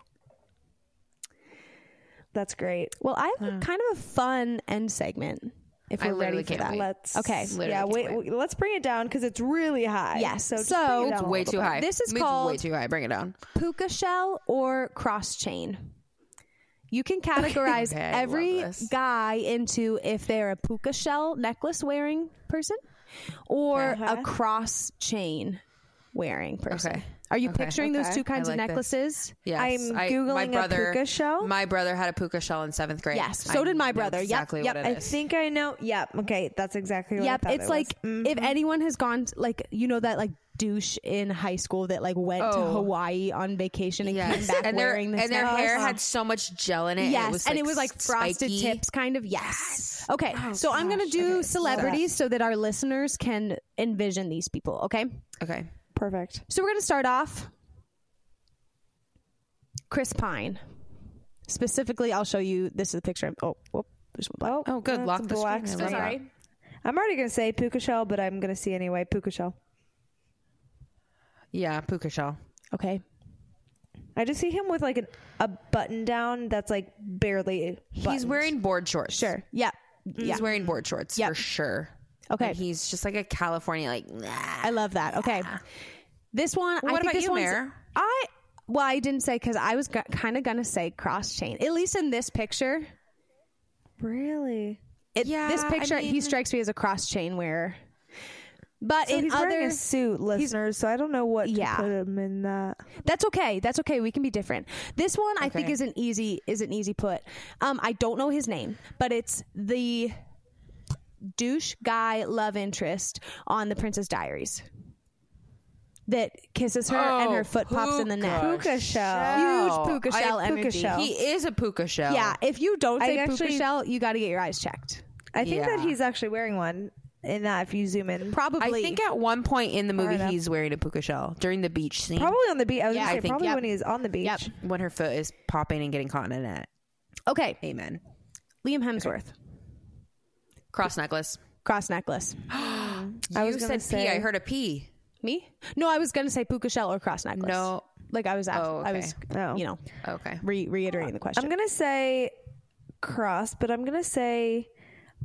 Speaker 5: That's great.
Speaker 2: well i have kind of a fun end segment if
Speaker 4: I
Speaker 2: we're ready for that
Speaker 4: wait.
Speaker 5: Let's
Speaker 2: Okay.
Speaker 4: Literally
Speaker 5: yeah. Wait,
Speaker 4: wait.
Speaker 5: let's bring it down because it's really high.
Speaker 2: Yes.
Speaker 5: So
Speaker 2: So-
Speaker 5: bring it
Speaker 2: It's
Speaker 4: Way too
Speaker 5: bit.
Speaker 4: high.
Speaker 2: This is
Speaker 4: It's
Speaker 2: called-
Speaker 4: way too high. Bring it down.
Speaker 2: puka shell or cross chain. You can categorize
Speaker 4: Okay,
Speaker 2: every guy into if they're a puka shell necklace wearing person or
Speaker 5: Uh-huh.
Speaker 2: a cross chain wearing person.
Speaker 4: Okay.
Speaker 2: Are you
Speaker 4: Okay.
Speaker 2: picturing those two kinds
Speaker 4: I
Speaker 2: of
Speaker 4: like this.
Speaker 2: necklaces?
Speaker 4: Yes,
Speaker 5: I'm
Speaker 4: I-
Speaker 5: Googling
Speaker 4: my
Speaker 5: a
Speaker 4: brother,
Speaker 5: puka shell.
Speaker 4: My brother had a puka shell in seventh grade.
Speaker 2: Yes, so
Speaker 4: I
Speaker 2: did my brother. Yep,
Speaker 4: Exactly
Speaker 2: yep.
Speaker 4: what
Speaker 5: I think I know. Yep. Okay, that's exactly what
Speaker 2: Yep. It's
Speaker 5: it
Speaker 2: like
Speaker 5: was.
Speaker 2: if mm-hmm. anyone has gone to, like you know that like douche in high school that like went to
Speaker 4: Oh.
Speaker 2: Hawaii on vacation and came back
Speaker 4: and their
Speaker 2: wearing this
Speaker 4: and their
Speaker 2: necklace.
Speaker 4: hair had so much gel in it.
Speaker 2: Yes,
Speaker 4: and it was
Speaker 2: like frosted
Speaker 4: spiky.
Speaker 2: tips, kind of. Yes. Okay, oh, so I'm gonna do celebrities so that our listeners can envision these people. Okay,
Speaker 4: Okay.
Speaker 5: Perfect.
Speaker 2: so we're gonna start off. Chris Pine, specifically, I'll show you. This is a picture. Of, oh, whoop, there's one black.
Speaker 4: Oh, good.
Speaker 5: that's
Speaker 4: Lock
Speaker 5: a
Speaker 4: the
Speaker 5: black
Speaker 4: screen.
Speaker 5: screen.
Speaker 4: There we go.
Speaker 2: Sorry.
Speaker 5: I'm already gonna say puka shell, but I'm gonna see anyway. Puka shell.
Speaker 4: Yeah, puka shell.
Speaker 2: Okay.
Speaker 5: I just see him with like an, a button down that's like barely.
Speaker 4: He's wearing board shorts.
Speaker 2: Sure. Yeah.
Speaker 4: He's
Speaker 2: Yeah.
Speaker 4: wearing board shorts
Speaker 2: Yep.
Speaker 4: for sure.
Speaker 2: Okay.
Speaker 4: And he's just like a California like. Nah.
Speaker 2: I love that. Okay. This one. I
Speaker 4: What
Speaker 2: think
Speaker 4: about
Speaker 2: this
Speaker 4: you,
Speaker 2: one's-
Speaker 4: Mare?
Speaker 2: I well, I didn't say because I was g- kind of gonna say cross chain. At least in this picture,
Speaker 5: Really?
Speaker 2: it,
Speaker 4: Yeah,
Speaker 2: this
Speaker 4: I
Speaker 2: picture he strikes me as a cross chain wearer. But
Speaker 5: So
Speaker 2: in
Speaker 5: he's
Speaker 2: other,
Speaker 5: wearing a suit, listeners. So I don't know what
Speaker 2: Yeah.
Speaker 5: to put him in that.
Speaker 2: that's okay. That's okay. We can be different. This one I think is an easy is an easy put. Um, I don't know his name, but it's the douche guy love interest on the Princess Diaries that kisses her and her
Speaker 4: Oh,
Speaker 2: foot pops in the net.
Speaker 5: Puka shell.
Speaker 2: Huge puka
Speaker 4: I-
Speaker 2: shell
Speaker 5: puka
Speaker 2: energy.
Speaker 5: shell.
Speaker 4: He is a puka shell.
Speaker 2: Yeah, if you don't
Speaker 5: I
Speaker 2: say puka
Speaker 5: actually-
Speaker 2: shell, you got to get your eyes checked.
Speaker 5: I think that he's actually wearing one in that if you zoom in.
Speaker 2: Probably.
Speaker 4: I think at one point in the movie he's wearing a puka shell during the beach scene
Speaker 5: Probably on the beach. I was
Speaker 2: Yeah,
Speaker 5: gonna
Speaker 2: I
Speaker 5: say
Speaker 4: think-
Speaker 5: probably
Speaker 2: yep.
Speaker 5: when he's on the beach.
Speaker 2: Yep.
Speaker 4: when her foot is popping and getting caught in a net.
Speaker 2: okay,
Speaker 4: Amen.
Speaker 2: Liam Hemsworth,
Speaker 4: Cross necklace.
Speaker 2: cross necklace.
Speaker 5: I
Speaker 4: you
Speaker 5: was gonna
Speaker 4: said
Speaker 5: say-
Speaker 4: P. I heard a P.
Speaker 2: Me? No, I was gonna say puka shell or cross necklace.
Speaker 4: No.
Speaker 2: like I was. Asked,
Speaker 4: Oh,
Speaker 2: I
Speaker 4: okay.
Speaker 2: was.
Speaker 5: Oh.
Speaker 2: You know, oh,
Speaker 4: Okay.
Speaker 2: re- reiterating the question.
Speaker 5: I'm gonna say cross, but I'm gonna say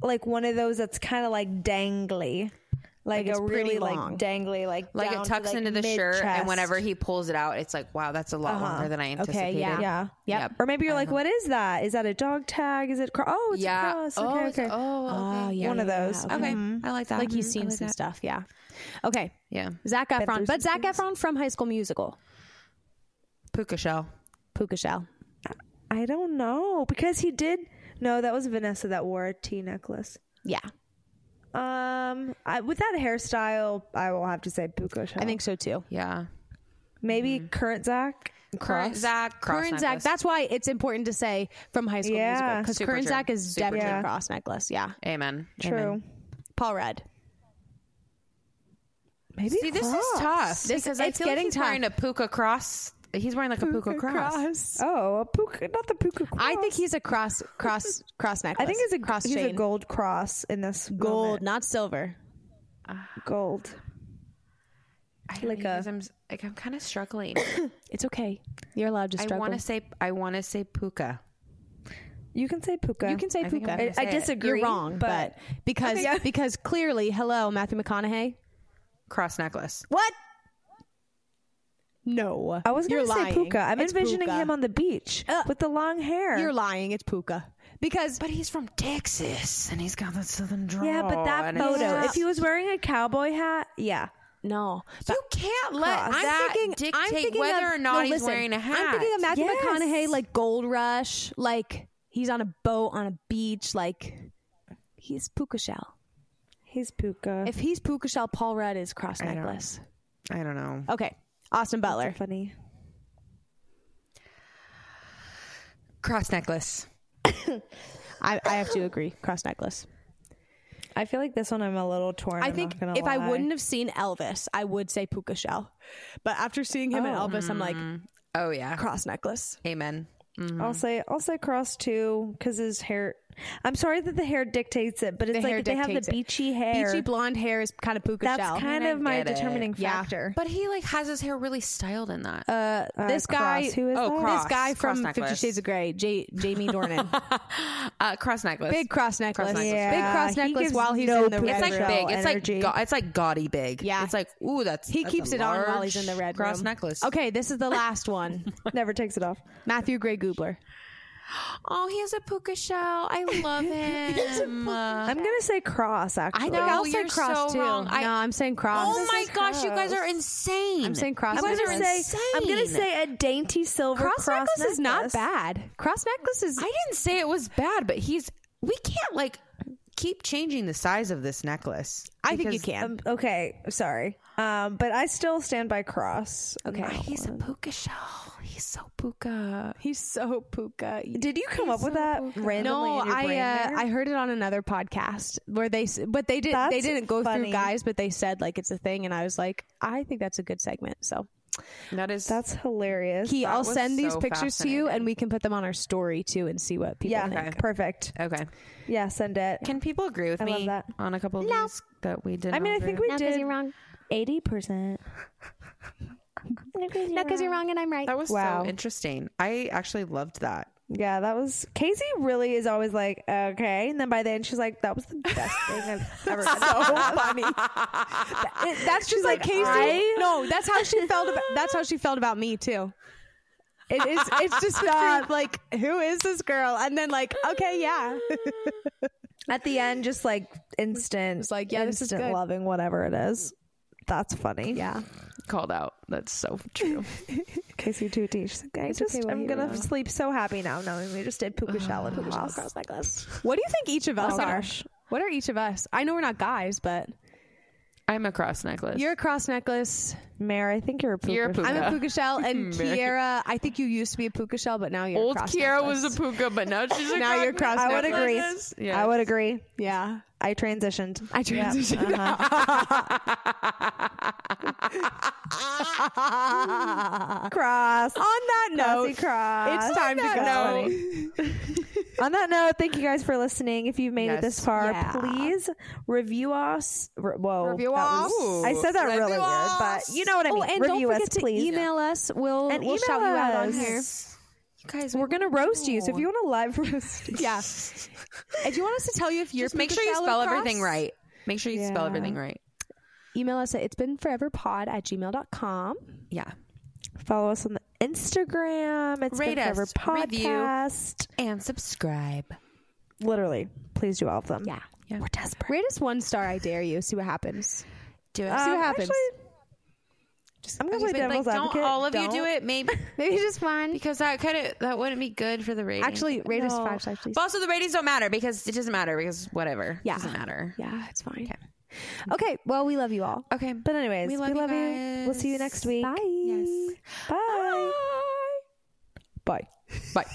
Speaker 5: like one of those that's kind of like dangly, like,
Speaker 2: Like
Speaker 5: a really
Speaker 2: long.
Speaker 5: like dangly, like
Speaker 4: Like it
Speaker 5: to,
Speaker 4: tucks
Speaker 5: like,
Speaker 4: into the shirt, and whenever he pulls it out, it's like, wow, that's a lot
Speaker 5: Uh-huh.
Speaker 4: longer than I
Speaker 2: Okay,
Speaker 4: anticipated.
Speaker 2: yeah.
Speaker 5: yeah.
Speaker 2: Yep.
Speaker 5: Or maybe you're like, what is that? Is that a dog tag? Is it? Oh, it's
Speaker 4: Yeah.
Speaker 5: a cross.
Speaker 4: Oh,
Speaker 5: Okay,
Speaker 4: it's-
Speaker 5: okay.
Speaker 4: oh, okay.
Speaker 2: Ah, yeah,
Speaker 5: One of those.
Speaker 2: yeah,
Speaker 4: Okay.
Speaker 5: Mhm.
Speaker 4: I like that.
Speaker 2: Like he's
Speaker 4: Mhm. I
Speaker 2: seen
Speaker 4: like
Speaker 2: some
Speaker 4: that.
Speaker 2: stuff. Yeah. Okay.
Speaker 4: Yeah.
Speaker 5: Zac
Speaker 2: Efron, but Zac
Speaker 5: things.
Speaker 2: Efron from High School Musical.
Speaker 4: Puka shell.
Speaker 2: Puka shell.
Speaker 5: I don't know because he did. No, that was Vanessa that wore a T necklace.
Speaker 2: Yeah,
Speaker 5: Um, I, with that hairstyle, I will have to say puka shell.
Speaker 2: I think so too.
Speaker 4: Yeah.
Speaker 5: maybe current Zac.
Speaker 4: Current
Speaker 5: Cross.
Speaker 4: Zac. Cross
Speaker 2: current Zac.
Speaker 4: necklace.
Speaker 2: That's why it's important to say from High School
Speaker 5: Yeah.
Speaker 2: Musical because current
Speaker 4: true.
Speaker 2: Zac is
Speaker 4: Super
Speaker 2: definitely
Speaker 5: true.
Speaker 2: cross necklace. Yeah.
Speaker 4: Amen.
Speaker 5: True.
Speaker 4: Amen.
Speaker 2: Paul Rudd.
Speaker 5: Maybe
Speaker 4: See, this is tough
Speaker 2: This-
Speaker 4: because I
Speaker 2: it's
Speaker 4: feel like
Speaker 2: getting
Speaker 4: he's wearing a puka cross. He's wearing like a puka, cross.
Speaker 5: Oh, a puka, not the puka. Cross.
Speaker 2: I think he's a cross cross cross necklace.
Speaker 5: I think he's a
Speaker 2: cross
Speaker 5: He's
Speaker 2: chain.
Speaker 5: a gold cross in this
Speaker 2: gold,
Speaker 5: moment.
Speaker 2: not silver. Ah.
Speaker 5: gold.
Speaker 4: I
Speaker 5: Like
Speaker 4: like
Speaker 5: a-
Speaker 4: a, I'm, like I'm kind of struggling.
Speaker 2: It's okay. You're allowed to struggle.
Speaker 4: I want to say I want to say puka.
Speaker 5: You can say puka.
Speaker 2: you can say
Speaker 4: I
Speaker 2: puka.
Speaker 4: I'm
Speaker 5: I,
Speaker 4: say
Speaker 5: I
Speaker 4: it.
Speaker 5: disagree.
Speaker 2: You're wrong, but, because
Speaker 5: Okay.
Speaker 2: because clearly, hello, Matthew McConaughey.
Speaker 4: Cross necklace.
Speaker 2: What? No,
Speaker 5: I was going to say puka. I'm
Speaker 2: It's
Speaker 5: envisioning
Speaker 2: puka.
Speaker 5: him on the beach
Speaker 2: Uh,
Speaker 5: with the long hair.
Speaker 2: You're lying. It's puka because
Speaker 4: But he's from Texas and he's got that southern drawl.
Speaker 5: yeah, but that photo.
Speaker 4: just-
Speaker 5: If he was wearing a cowboy hat, yeah.
Speaker 2: no.
Speaker 4: you can't let.
Speaker 2: I'm
Speaker 4: that
Speaker 2: thinking.
Speaker 4: dictate
Speaker 2: I'm thinking
Speaker 4: whether
Speaker 2: of,
Speaker 4: or not
Speaker 2: no,
Speaker 4: he's
Speaker 2: listen,
Speaker 4: wearing a hat.
Speaker 2: I'm thinking of Matthew
Speaker 5: Yes.
Speaker 2: McConaughey, like Gold Rush, like he's on a boat on a beach, like he's puka shell.
Speaker 5: He's puka.
Speaker 2: If he's puka shell, Paul Rudd is cross necklace.
Speaker 4: I don't know.
Speaker 2: Okay, Austin Butler.
Speaker 5: funny.
Speaker 4: Cross necklace.
Speaker 2: I, I have to agree. Cross necklace.
Speaker 5: I feel like this one I'm a little torn.
Speaker 2: I
Speaker 5: I'm
Speaker 2: think
Speaker 5: not gonna
Speaker 2: if I
Speaker 5: lie.
Speaker 2: wouldn't have seen Elvis, I would say puka shell. But after seeing him in
Speaker 5: Oh.
Speaker 2: Elvis, I'm like mm-hmm.
Speaker 4: Oh yeah.
Speaker 2: cross necklace.
Speaker 4: Amen. Mm-hmm.
Speaker 5: I'll say I'll say cross too because his hair. I'm sorry that the hair dictates it, but it's
Speaker 2: The
Speaker 5: like they have the
Speaker 2: dictates it.
Speaker 5: beachy hair.
Speaker 2: Beachy blonde hair is kind of puka
Speaker 5: That's
Speaker 2: shell.
Speaker 5: kind
Speaker 4: I
Speaker 5: of my
Speaker 4: get it.
Speaker 5: determining
Speaker 2: Yeah.
Speaker 5: factor.
Speaker 4: But he like has his hair really styled in that.
Speaker 2: uh, this
Speaker 5: cross.
Speaker 2: guy,
Speaker 5: Who is
Speaker 4: Oh,
Speaker 5: that?
Speaker 4: cross.
Speaker 2: this guy
Speaker 4: cross
Speaker 2: from Fifty. Shades of Grey, J- Jamie Dornan,
Speaker 4: uh, cross necklace.
Speaker 2: big cross necklace,
Speaker 4: necklace.
Speaker 2: big cross necklace
Speaker 5: gives
Speaker 2: while he's
Speaker 5: no
Speaker 2: in the red
Speaker 4: It's like
Speaker 2: room.
Speaker 4: big. It's
Speaker 5: energy.
Speaker 4: like go- it's like gaudy big.
Speaker 2: Yeah.
Speaker 4: It's like ooh, that's
Speaker 2: He
Speaker 4: that's
Speaker 2: keeps
Speaker 4: a
Speaker 2: it on while he's in the red
Speaker 4: cross
Speaker 2: room.
Speaker 4: necklace.
Speaker 2: Okay, this is the last one.
Speaker 5: Never takes it off.
Speaker 2: Matthew Gray Gubler.
Speaker 4: Oh, he has a puka shell. I love him.
Speaker 5: I'm gonna say cross. Actually,
Speaker 2: i think i'll say
Speaker 4: you're
Speaker 2: cross
Speaker 4: so
Speaker 2: too.
Speaker 4: wrong. I-
Speaker 2: no, I'm saying cross.
Speaker 4: oh my
Speaker 5: say
Speaker 4: gosh, you guys are insane.
Speaker 2: I'm saying cross
Speaker 4: You
Speaker 5: I'm
Speaker 4: guys
Speaker 5: gonna
Speaker 4: are
Speaker 5: say
Speaker 4: insane.
Speaker 5: I'm gonna say a dainty silver
Speaker 2: cross,
Speaker 5: cross,
Speaker 2: necklace, is not bad. Cross necklace is.
Speaker 4: I didn't say it was bad, but he's. We can't like keep changing the size of this necklace.
Speaker 2: I think you can.
Speaker 5: Um, okay, sorry, um, but I still stand by cross.
Speaker 2: Okay.
Speaker 4: He's a puka shell. He's so puka.
Speaker 2: He's so puka.
Speaker 5: Did you come up with that randomly?
Speaker 2: No,
Speaker 5: in your
Speaker 2: I
Speaker 5: brain
Speaker 2: uh,
Speaker 5: there?
Speaker 2: I heard it on another podcast where they, s- but they did they didn't go
Speaker 5: funny.
Speaker 2: through guys, but they said like it's a thing, and I was like, I think that's a good segment. So
Speaker 4: That is
Speaker 5: That's hilarious.
Speaker 2: he,
Speaker 4: That
Speaker 2: I'll send these
Speaker 4: so
Speaker 2: pictures to you, and we can put them on our story too, and see what people
Speaker 5: yeah,
Speaker 2: think.
Speaker 5: perfect.
Speaker 4: okay.
Speaker 5: Yeah, send it.
Speaker 4: Can people agree with
Speaker 5: I
Speaker 4: me
Speaker 5: that.
Speaker 4: on a couple of these that we did?
Speaker 5: I mean, I think we did
Speaker 2: wrong.
Speaker 5: eighty percent.
Speaker 2: No, because you're wrong and I'm right.
Speaker 4: that was
Speaker 5: Wow.
Speaker 4: so interesting. I actually loved that.
Speaker 5: Yeah, that was Casey. Really is always like okay, and then by the end she's like, "That was the best thing I've ever." done.
Speaker 2: so funny. That- it- that's just like,
Speaker 5: like,
Speaker 2: Casey.
Speaker 5: I-
Speaker 2: no, that's how she felt about. That's how she felt about me too. It is. It's just not like who is this girl? And then like, okay, yeah.
Speaker 5: At the end, just like instant,
Speaker 2: It's like, yeah, this is
Speaker 5: instant
Speaker 2: good.
Speaker 5: loving whatever it is. That's funny.
Speaker 2: yeah.
Speaker 4: Called out. That's so true.
Speaker 5: Casey Tutti. She's like, I
Speaker 2: It's
Speaker 5: just,
Speaker 2: okay, we'll
Speaker 5: I'm
Speaker 2: hear
Speaker 5: gonna
Speaker 2: you.
Speaker 5: Uh, sleep so happy now knowing we just did puka uh, shell and puka shell cross necklace.
Speaker 2: What do you think each of us
Speaker 5: Oh,
Speaker 2: are?
Speaker 5: gosh.
Speaker 2: What are each of us? I know we're not guys, but
Speaker 4: I'm a cross necklace.
Speaker 2: you're a cross necklace.
Speaker 5: Mare, I think you're a puka.
Speaker 4: You're a puka.
Speaker 2: I'm a puka shell, and
Speaker 4: Very-
Speaker 2: Kiera. I think you used to be a puka shell, but now you're
Speaker 4: Old
Speaker 2: a cross
Speaker 4: Kiara was a puka, but now she's a
Speaker 2: Now you're cross
Speaker 5: I would agree.
Speaker 4: necklace. Yeah.
Speaker 5: I would agree.
Speaker 2: yeah.
Speaker 5: I transitioned.
Speaker 2: I transitioned. Uh-huh.
Speaker 5: Cross.
Speaker 2: On that note,
Speaker 5: Crossy cross.
Speaker 2: it's time to go.
Speaker 5: On that note, thank you guys for listening. If you've made it this far,
Speaker 2: Yeah.
Speaker 5: please review us. Re- whoa,
Speaker 2: Review
Speaker 5: that was-
Speaker 2: us.
Speaker 5: I said that really
Speaker 4: Review
Speaker 5: weird, but you know what I mean.
Speaker 2: Oh, and
Speaker 5: review
Speaker 2: don't forget
Speaker 5: us,
Speaker 2: to
Speaker 5: please.
Speaker 2: email us. We'll
Speaker 5: And
Speaker 2: we'll shout you
Speaker 5: email
Speaker 2: out on
Speaker 5: us.
Speaker 2: here.
Speaker 4: You guys,
Speaker 5: We're gonna roast you. So if you want to live roast,
Speaker 2: Yeah. if you want us to tell you if you're
Speaker 4: just make sure you spell
Speaker 2: cross,
Speaker 4: everything right. Make sure you spell everything right.
Speaker 2: Email us at it's been forever pod at gmail.com.
Speaker 4: Yeah.
Speaker 5: follow us on the Instagram. It's
Speaker 4: Rate
Speaker 5: been forever
Speaker 4: us, review.
Speaker 5: podcast.
Speaker 4: And subscribe.
Speaker 5: Literally, please do all of them.
Speaker 2: Yeah.
Speaker 4: Yeah.
Speaker 5: we're desperate.
Speaker 2: Rate us one star, I dare you. See what happens.
Speaker 4: Do it.
Speaker 5: Um,
Speaker 2: See what happens.
Speaker 5: actually, I'm gonna play
Speaker 4: But,
Speaker 5: devil's
Speaker 4: like,
Speaker 5: advocate.
Speaker 4: don't all of you
Speaker 5: Don't.
Speaker 4: do it? Maybe
Speaker 2: Maybe just one.
Speaker 4: because that kind of that wouldn't be good for the ratings.
Speaker 2: Actually, rate us
Speaker 5: No.
Speaker 2: five stars, please.
Speaker 4: but also the ratings don't matter because it doesn't matter because whatever.
Speaker 2: Yeah.
Speaker 4: doesn't matter.
Speaker 2: Yeah, it's fine.
Speaker 4: Okay.
Speaker 2: Okay. Well, we love you all.
Speaker 4: Okay,
Speaker 5: But anyways,
Speaker 4: We
Speaker 5: we
Speaker 4: love
Speaker 5: love,
Speaker 4: you
Speaker 5: you. We'll see you
Speaker 4: guys.
Speaker 5: next week.
Speaker 2: Bye.
Speaker 4: Yes.
Speaker 5: Bye. Bye.
Speaker 4: Bye.